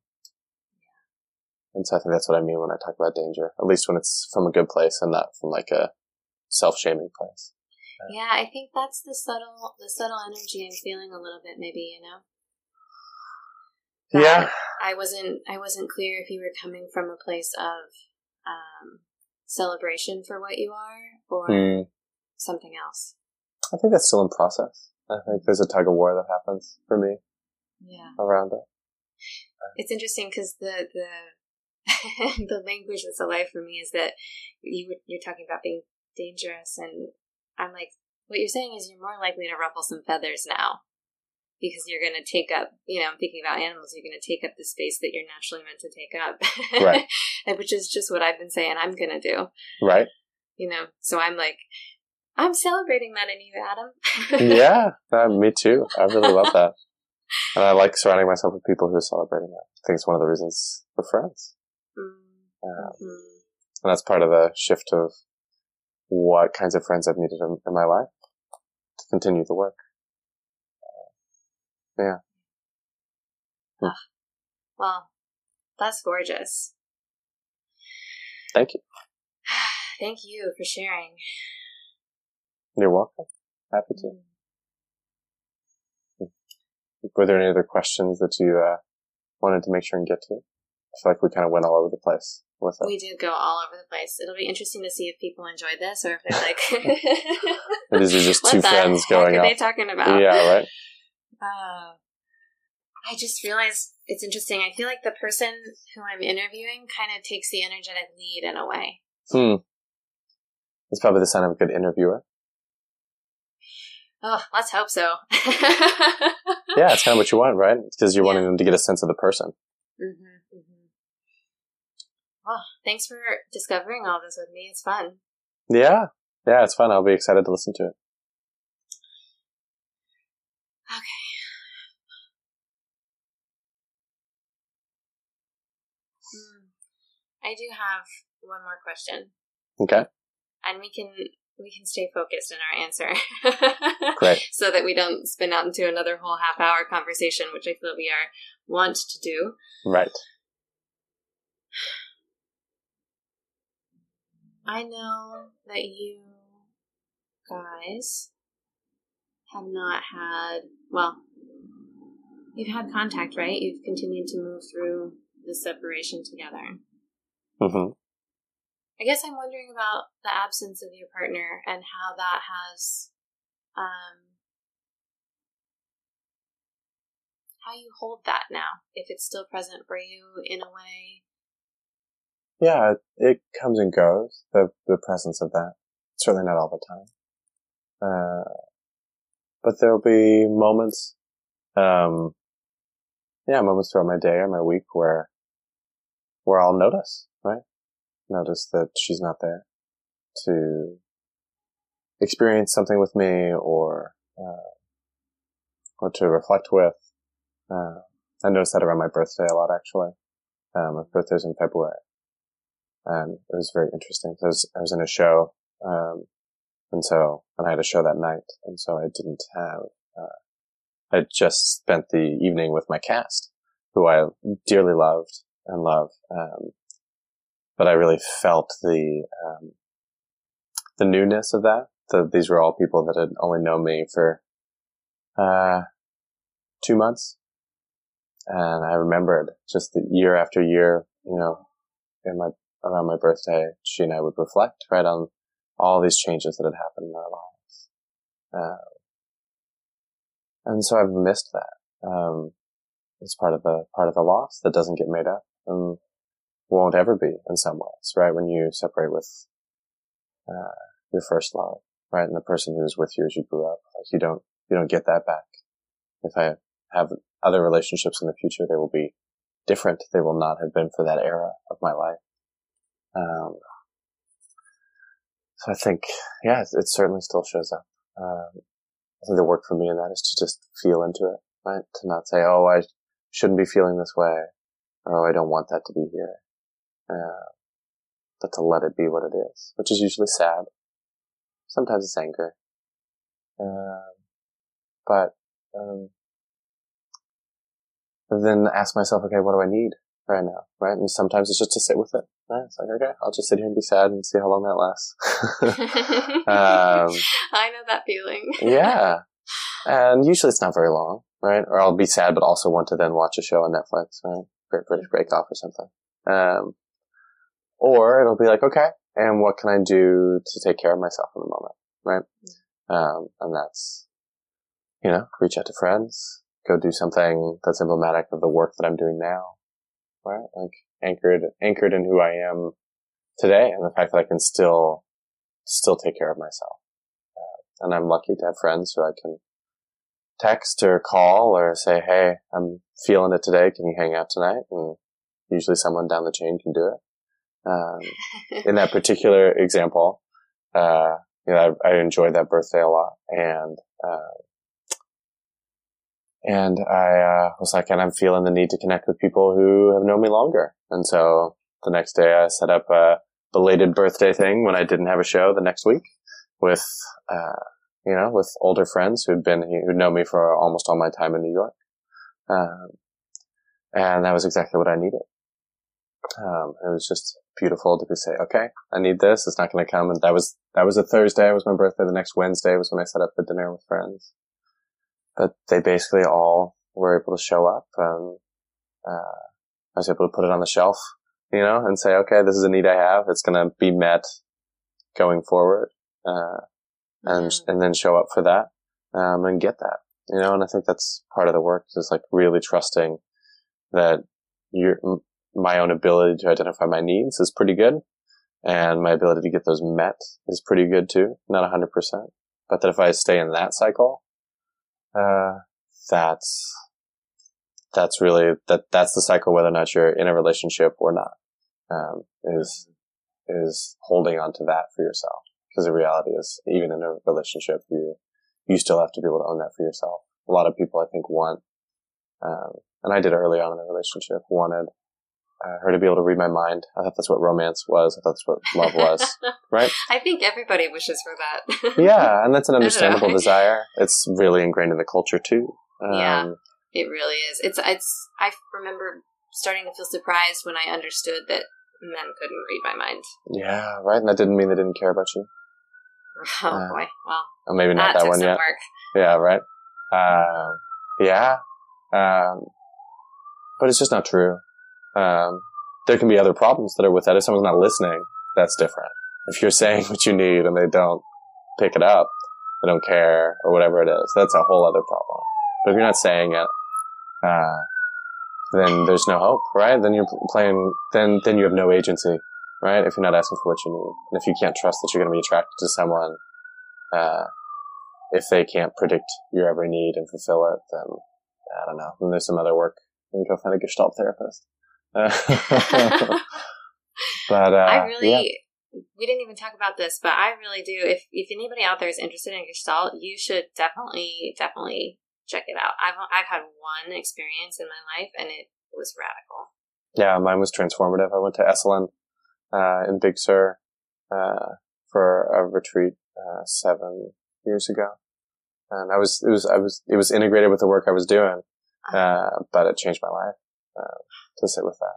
Speaker 2: and so I think that's what I mean when I talk about danger, at least when it's from a good place and not from like a self-shaming place.
Speaker 1: Uh, yeah, I think that's the subtle, the subtle energy I'm feeling a little bit, maybe, you know?
Speaker 2: yeah
Speaker 1: i wasn't i wasn't clear if you were coming from a place of um, celebration for what you are or mm. something else
Speaker 2: i think that's still in process i think there's a tug of war that happens for me
Speaker 1: yeah
Speaker 2: around it
Speaker 1: it's interesting because the the the language that's alive for me is that you you're talking about being dangerous and i'm like what you're saying is you're more likely to ruffle some feathers now because you're going to take up, you know, I'm thinking about animals, you're going to take up the space that you're naturally meant to take up.
Speaker 2: Right.
Speaker 1: Which is just what I've been saying I'm going to do.
Speaker 2: Right.
Speaker 1: You know, so I'm like, I'm celebrating that in you, Adam.
Speaker 2: yeah, uh, me too. I really love that. And I like surrounding myself with people who are celebrating that. I think it's one of the reasons we're friends. Mm-hmm. Um, and that's part of the shift of what kinds of friends I've needed in, in my life to continue the work. Yeah.
Speaker 1: Hmm. Well, that's gorgeous.
Speaker 2: Thank you.
Speaker 1: Thank you for sharing.
Speaker 2: You're welcome. Happy to. Mm. Were there any other questions that you uh, wanted to make sure and get to? I feel like we kind of went all over the place with it.
Speaker 1: We did go all over the place. It'll be interesting to see if people enjoyed this or if they're like,
Speaker 2: "These are just two friends going."
Speaker 1: What
Speaker 2: are
Speaker 1: they talking about?
Speaker 2: Yeah, right.
Speaker 1: Uh, I just realized it's interesting. I feel like the person who I'm interviewing kind of takes the energetic lead in a way.
Speaker 2: Hmm. That's probably the sign of a good interviewer.
Speaker 1: Oh, let's hope so.
Speaker 2: yeah, it's kind of what you want, right? Because you're yeah. wanting them to get a sense of the person.
Speaker 1: Mm-hmm. Oh, thanks for discovering all this with me. It's fun.
Speaker 2: Yeah. Yeah, it's fun. I'll be excited to listen to it.
Speaker 1: Okay. Hmm. I do have one more question.
Speaker 2: Okay.
Speaker 1: And we can we can stay focused in our answer.
Speaker 2: Great.
Speaker 1: So that we don't spin out into another whole half hour conversation, which I feel we are want to do.
Speaker 2: Right.
Speaker 1: I know that you guys have not had, well, you've had contact, right? You've continued to move through the separation together.
Speaker 2: Mm-hmm.
Speaker 1: I guess I'm wondering about the absence of your partner and how that has, um, how you hold that now, if it's still present for you in a way.
Speaker 2: Yeah, it comes and goes. The the presence of that, certainly not all the time. Uh, but there'll be moments, um, yeah, moments throughout my day or my week where, where I'll notice, right? Notice that she's not there to experience something with me or, uh, or to reflect with. Uh, I noticed that around my birthday a lot, actually. Um, my birthday's in February. And it was very interesting. I was, I was in a show, um, and so, and I had a show that night, and so I didn't have, uh, I just spent the evening with my cast, who I dearly loved and love. Um, but I really felt the, um, the newness of that. that these were all people that had only known me for, uh, two months. And I remembered just the year after year, you know, in my, around my birthday, she and I would reflect right on all these changes that had happened in our lives. Uh, and so I've missed that. Um, it's part of the, part of the loss that doesn't get made up and won't ever be in some ways, right? When you separate with, uh, your first love, right? And the person who was with you as you grew up, like you don't, you don't get that back. If I have other relationships in the future, they will be different. They will not have been for that era of my life. Um, so I think, yeah, it, it certainly still shows up. Um, I think the work for me in that is to just feel into it, right? To not say, oh, I shouldn't be feeling this way, or oh, I don't want that to be here. Uh, but to let it be what it is, which is usually sad. Sometimes it's anger. Um, but, um, then ask myself, okay, what do I need right now? Right. And sometimes it's just to sit with it. Right? It's like, okay, I'll just sit here and be sad and see how long that lasts. um,
Speaker 1: I know that feeling.
Speaker 2: yeah. And usually it's not very long, right? Or I'll be sad, but also want to then watch a show on Netflix, right? Great British Bake Off or something. Um, or it'll be like, okay, and what can I do to take care of myself in the moment, right? Um, and that's, you know, reach out to friends, go do something that's emblematic of the work that I'm doing now, right? Like anchored, anchored in who I am today and the fact that I can still, still take care of myself. Uh, and I'm lucky to have friends who I can text or call or say, Hey, I'm feeling it today. Can you hang out tonight? And usually someone down the chain can do it. Um, in that particular example, uh, you know, I, I, enjoyed that birthday a lot and, uh, and I uh, was like, and I'm feeling the need to connect with people who have known me longer. And so the next day I set up a belated birthday thing when I didn't have a show the next week with, uh, you know, with older friends who'd been, who'd known me for almost all my time in New York. Um, and that was exactly what I needed. Um, it was just beautiful to be say, okay, I need this. It's not going to come. And that was, that was a Thursday. It was my birthday. The next Wednesday was when I set up the dinner with friends but they basically all were able to show up and uh, I was able to put it on the shelf, you know, and say, okay, this is a need I have. It's going to be met going forward, uh, and mm-hmm. and then show up for that um, and get that, you know. And I think that's part of the work is like really trusting that your my own ability to identify my needs is pretty good, and my ability to get those met is pretty good too. Not hundred percent, but that if I stay in that cycle, uh, that's that's really that that's the cycle whether or not you're in a relationship or not um, is is holding on to that for yourself. Because the reality is even in a relationship you you still have to be able to own that for yourself. A lot of people i think want um, and i did early on in a relationship wanted uh, her to be able to read my mind. I thought that's what romance was. I thought that's what love was, right?
Speaker 1: I think everybody wishes for that.
Speaker 2: yeah, and that's an understandable desire. It's really ingrained in the culture too. Um,
Speaker 1: Yeah. It really is. It's it's. I remember starting to feel surprised when I understood that men couldn't read my mind.
Speaker 2: yeah, right. And that didn't mean they didn't care about you.
Speaker 1: Oh
Speaker 2: Uh,
Speaker 1: boy. Well,
Speaker 2: maybe not
Speaker 1: that,
Speaker 2: that, one yet.
Speaker 1: work.
Speaker 2: Yeah, right. Um, yeah. Um, but it's just not true. Um, there can be other problems that are with that. If someone's not listening, that's different. If you're saying what you need and they don't pick it up, they don't care or whatever it is, that's a whole other problem. But if you're not saying it, uh, then there's no hope, right? Then you're playing, then, then you have no agency, right? If you're not asking for what you need. And if you can't trust that you're going to be attracted to someone, uh, if they can't predict your every need and fulfill it, then I don't know. Then there's some other work. You can go find a Gestalt therapist. But uh,
Speaker 1: I really.
Speaker 2: yeah.
Speaker 1: We didn't even talk about this, but I really do. If if anybody out there is interested in Gestalt, you should definitely definitely check it out. I've I've had one experience in my life, and it was radical.
Speaker 2: yeah, mine was transformative. I went to Esalen uh, in Big Sur uh, for a retreat uh, seven years ago, and I was it was I was it was integrated with the work I was doing, uh, but it changed my life uh, to sit with that.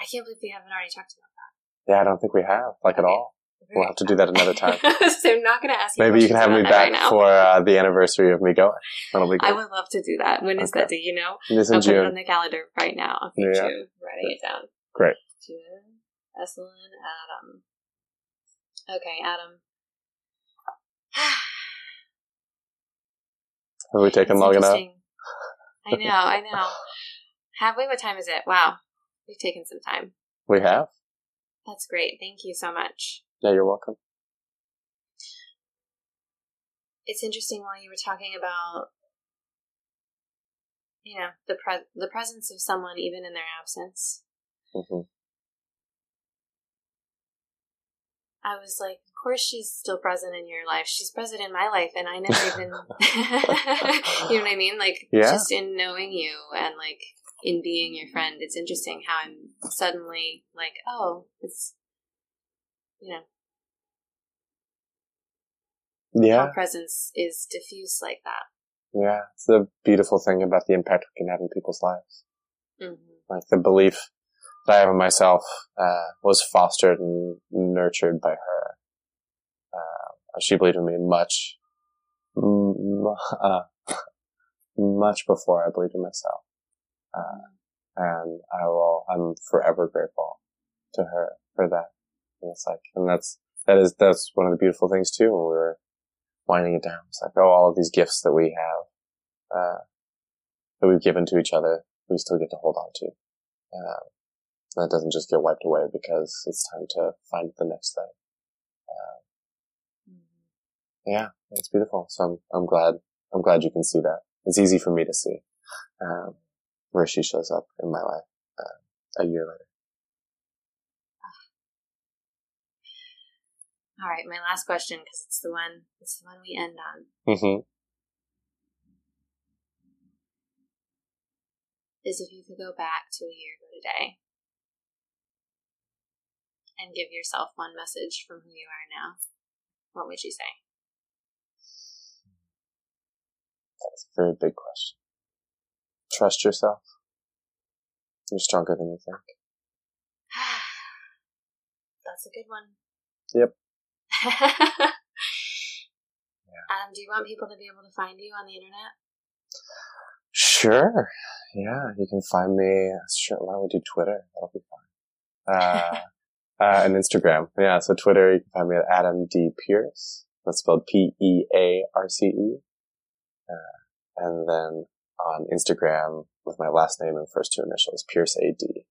Speaker 1: I can't believe we haven't already talked about that.
Speaker 2: Yeah, I don't think we have like at all.
Speaker 1: that.
Speaker 2: We'll have to do that another time.
Speaker 1: so I'm not going to ask you.
Speaker 2: Maybe you can have me back
Speaker 1: right
Speaker 2: for uh, the anniversary of me going. That'll be
Speaker 1: I would love to do that. When is
Speaker 2: Okay.
Speaker 1: that? Do you know?
Speaker 2: This
Speaker 1: I'll
Speaker 2: in
Speaker 1: put it on the calendar right now. Okay,
Speaker 2: Yeah.
Speaker 1: June. Writing it down.
Speaker 2: Great.
Speaker 1: June. Esalen, Adam. Okay, Adam.
Speaker 2: Have we taken
Speaker 1: It's
Speaker 2: long enough?
Speaker 1: I know, I know. Have we? What time is it? Wow. We've taken some time.
Speaker 2: We have.
Speaker 1: That's great. Thank you so much.
Speaker 2: Yeah, you're welcome.
Speaker 1: It's interesting while you were talking about, you know, the pre- the presence of someone even in their absence.
Speaker 2: hmm
Speaker 1: I was like, of course she's still present in your life. She's present in my life, and I never even, you know what I mean? Like,
Speaker 2: Yeah.
Speaker 1: just in knowing you and like in being your friend, it's interesting how I'm suddenly like, oh, it's, you know,
Speaker 2: Yeah,
Speaker 1: presence is diffuse like that.
Speaker 2: yeah. It's the beautiful thing about the impact we can have in people's lives.
Speaker 1: hmm
Speaker 2: Like the belief that I have in myself uh, was fostered and nurtured by her. Uh, she believed in me much, m- uh, much before I believed in myself. Uh, and I will, I'm forever grateful to her for that. And it's like, and that's, that is, that's one of the beautiful things too when we were winding it down. It's like, oh, all of these gifts that we have, uh, that we've given to each other, we still get to hold on to. Uh, that doesn't just get wiped away because it's time to find the next thing. Yeah, it's beautiful. So I'm, I'm glad, I'm glad you can see that. It's easy for me to see, um, where she shows up in my life, uh, a year later.
Speaker 1: All right, my last question because it's the one, it's the one we end on.
Speaker 2: Mm-hmm.
Speaker 1: Is if you could go back to a year ago today and give yourself one message from who you are now, what would you say?
Speaker 2: That's a very big question. Trust yourself. You're stronger than you think.
Speaker 1: That's a good one.
Speaker 2: Yep.
Speaker 1: Um, do you want people to be able to find you on the internet?
Speaker 2: Sure. Yeah, you can find me. Sure, why would we do Twitter? That'll be fine. Uh, uh, and Instagram. Yeah, so Twitter, you can find me at Adam D. Pearce. That's spelled P-E-A-R-C-E. Uh, and then on Instagram with my last name and first two initials, Pearce A.D.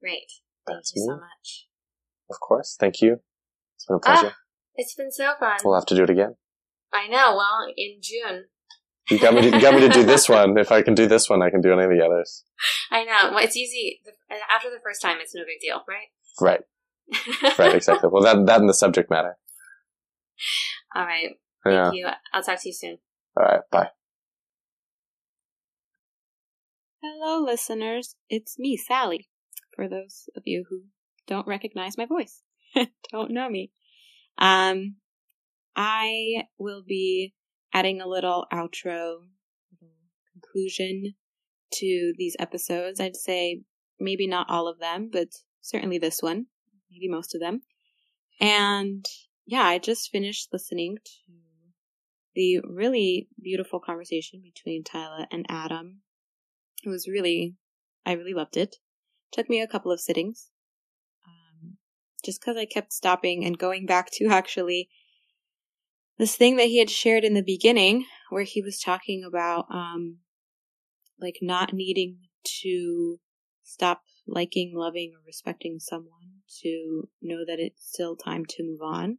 Speaker 1: Great. Thank
Speaker 2: That's
Speaker 1: you so much.
Speaker 2: Of course. Thank you. It's been a pleasure.
Speaker 1: Ah, it's been so fun.
Speaker 2: We'll have to do it again.
Speaker 1: I know. Well, in June.
Speaker 2: You got me to, you got me to do this one. If I can do this one, I can do any of the others.
Speaker 1: I know. Well, it's easy. After the first time, it's no big deal, right?
Speaker 2: Right. Right. Exactly. Well, that, that and the subject matter.
Speaker 1: All right.
Speaker 2: Yeah.
Speaker 1: Thank you. I'll talk to you soon.
Speaker 2: All right. Bye.
Speaker 3: Hello, listeners. It's me, Sally. For those of you who don't recognize my voice, don't know me. Um, I will be adding a little outro, conclusion to these episodes. I'd say maybe not all of them, but certainly this one, maybe most of them. And yeah, I just finished listening to the really beautiful conversation between Tyla and Adam. It was really, I really loved it. Took me a couple of sittings. Um, just because I kept stopping and going back to actually this thing that he had shared in the beginning where he was talking about um, like not needing to stop liking, loving, or respecting someone to know that it's still time to move on,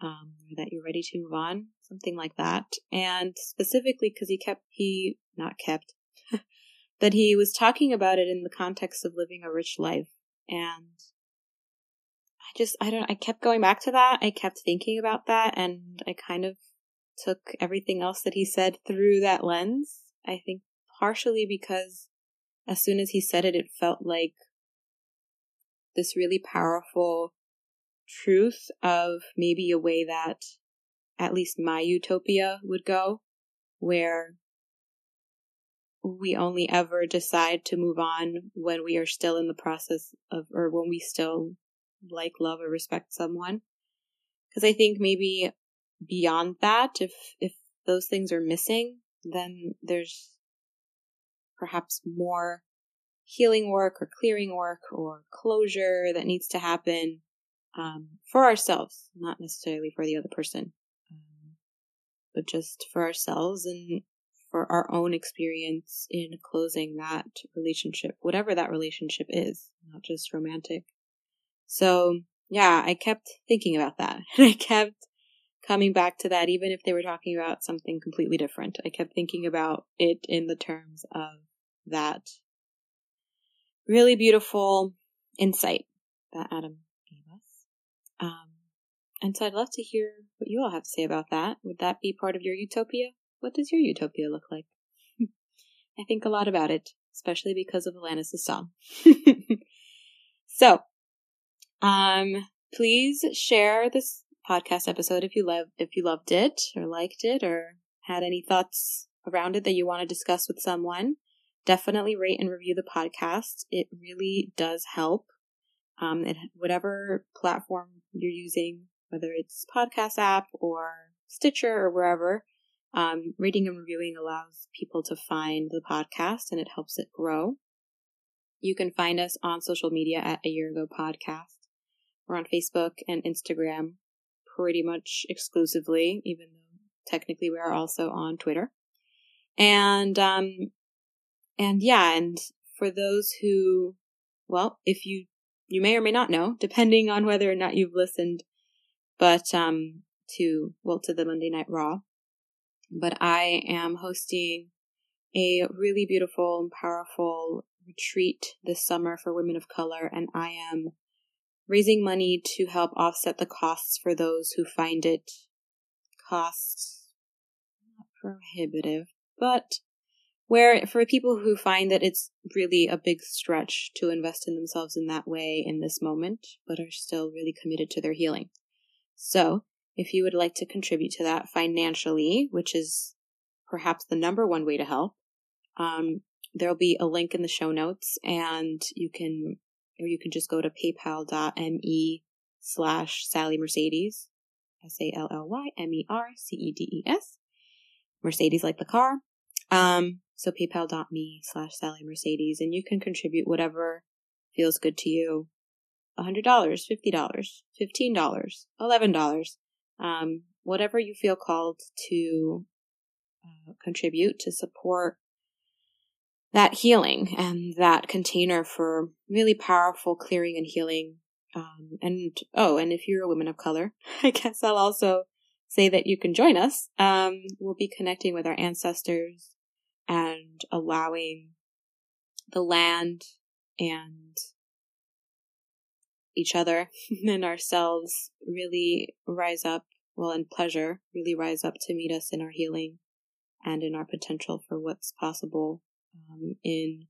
Speaker 3: um, or that you're ready to move on, something like that. And specifically because he kept, he, not kept, that he was talking about it in the context of living a rich life. And I just, I don't, I kept going back to that. I kept thinking about that and I kind of took everything else that he said through that lens. I think partially because as soon as he said it, it felt like this really powerful truth of maybe a way that at least my utopia would go, where we only ever decide to move on when we are still in the process of, or when we still like, love, or respect someone. Because I think maybe beyond that, if, if those things are missing, then there's perhaps more healing work or clearing work or closure that needs to happen um, for ourselves, not necessarily for the other person, um, but just for ourselves and for our own experience in closing that relationship, whatever that relationship is, not just romantic. So, yeah, I kept thinking about that. And I kept coming back to that, even if they were talking about something completely different. I kept thinking about it in the terms of that really beautiful insight that Adam gave us. Um, and so I'd love to hear what you all have to say about that. Would that be part of your utopia? What does your utopia look like? I think a lot about it, especially because of Alanis' song. so, um, please share this podcast episode if you love if you loved it or liked it or had any thoughts around it that you want to discuss with someone definitely rate and review the podcast. It really does help. Um, it, whatever platform you're using, whether it's podcast app or Stitcher or wherever, um, and reviewing allows people to find the podcast and it helps it grow. You can find us on social media at A Year Ago Podcast. We're on Facebook and Instagram pretty much exclusively, even though technically we are also on Twitter. And um, and yeah, and for those who, well, if you, you may or may not know, depending on whether or not you've listened, but, um, to, well, to the Monday Night Raw. But I am hosting a really beautiful and powerful retreat this summer for women of color, and I am raising money to help offset the costs for those who find it cost prohibitive, but where for people who find that it's really a big stretch to invest in themselves in that way in this moment, but are still really committed to their healing. So, if you would like to contribute to that financially, which is perhaps the number one way to help, um, there'll be a link in the show notes and you can, or you can just go to paypal.me slash Sally Mercedes, S-A-L-L-Y-M-E-R-C-E-D-E-S, Mercedes like the car. Um, so paypal.me slash Sally Mercedes, and you can contribute whatever feels good to you. $100, $50, $15, $11, um, whatever you feel called to uh, contribute to support that healing and that container for really powerful clearing and healing. Um, and oh, and if you're a woman of color, I guess I'll also say that you can join us. Um, we'll be connecting with our ancestors and allowing the land and each other and ourselves really rise up, well, in pleasure, really rise up to meet us in our healing and in our potential for what's possible um, in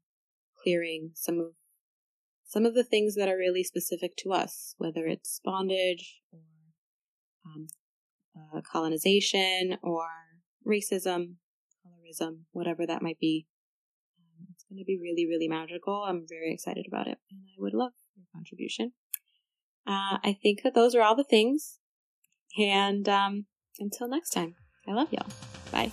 Speaker 3: clearing some of some of the things that are really specific to us, whether it's bondage or um, uh, colonization or racism, colorism, whatever that might be. Um, it's going to be really, really magical. I'm very excited about it, and I would love your contribution. Uh, I think that those are all the things. And um, until next time, I love y'all. Bye.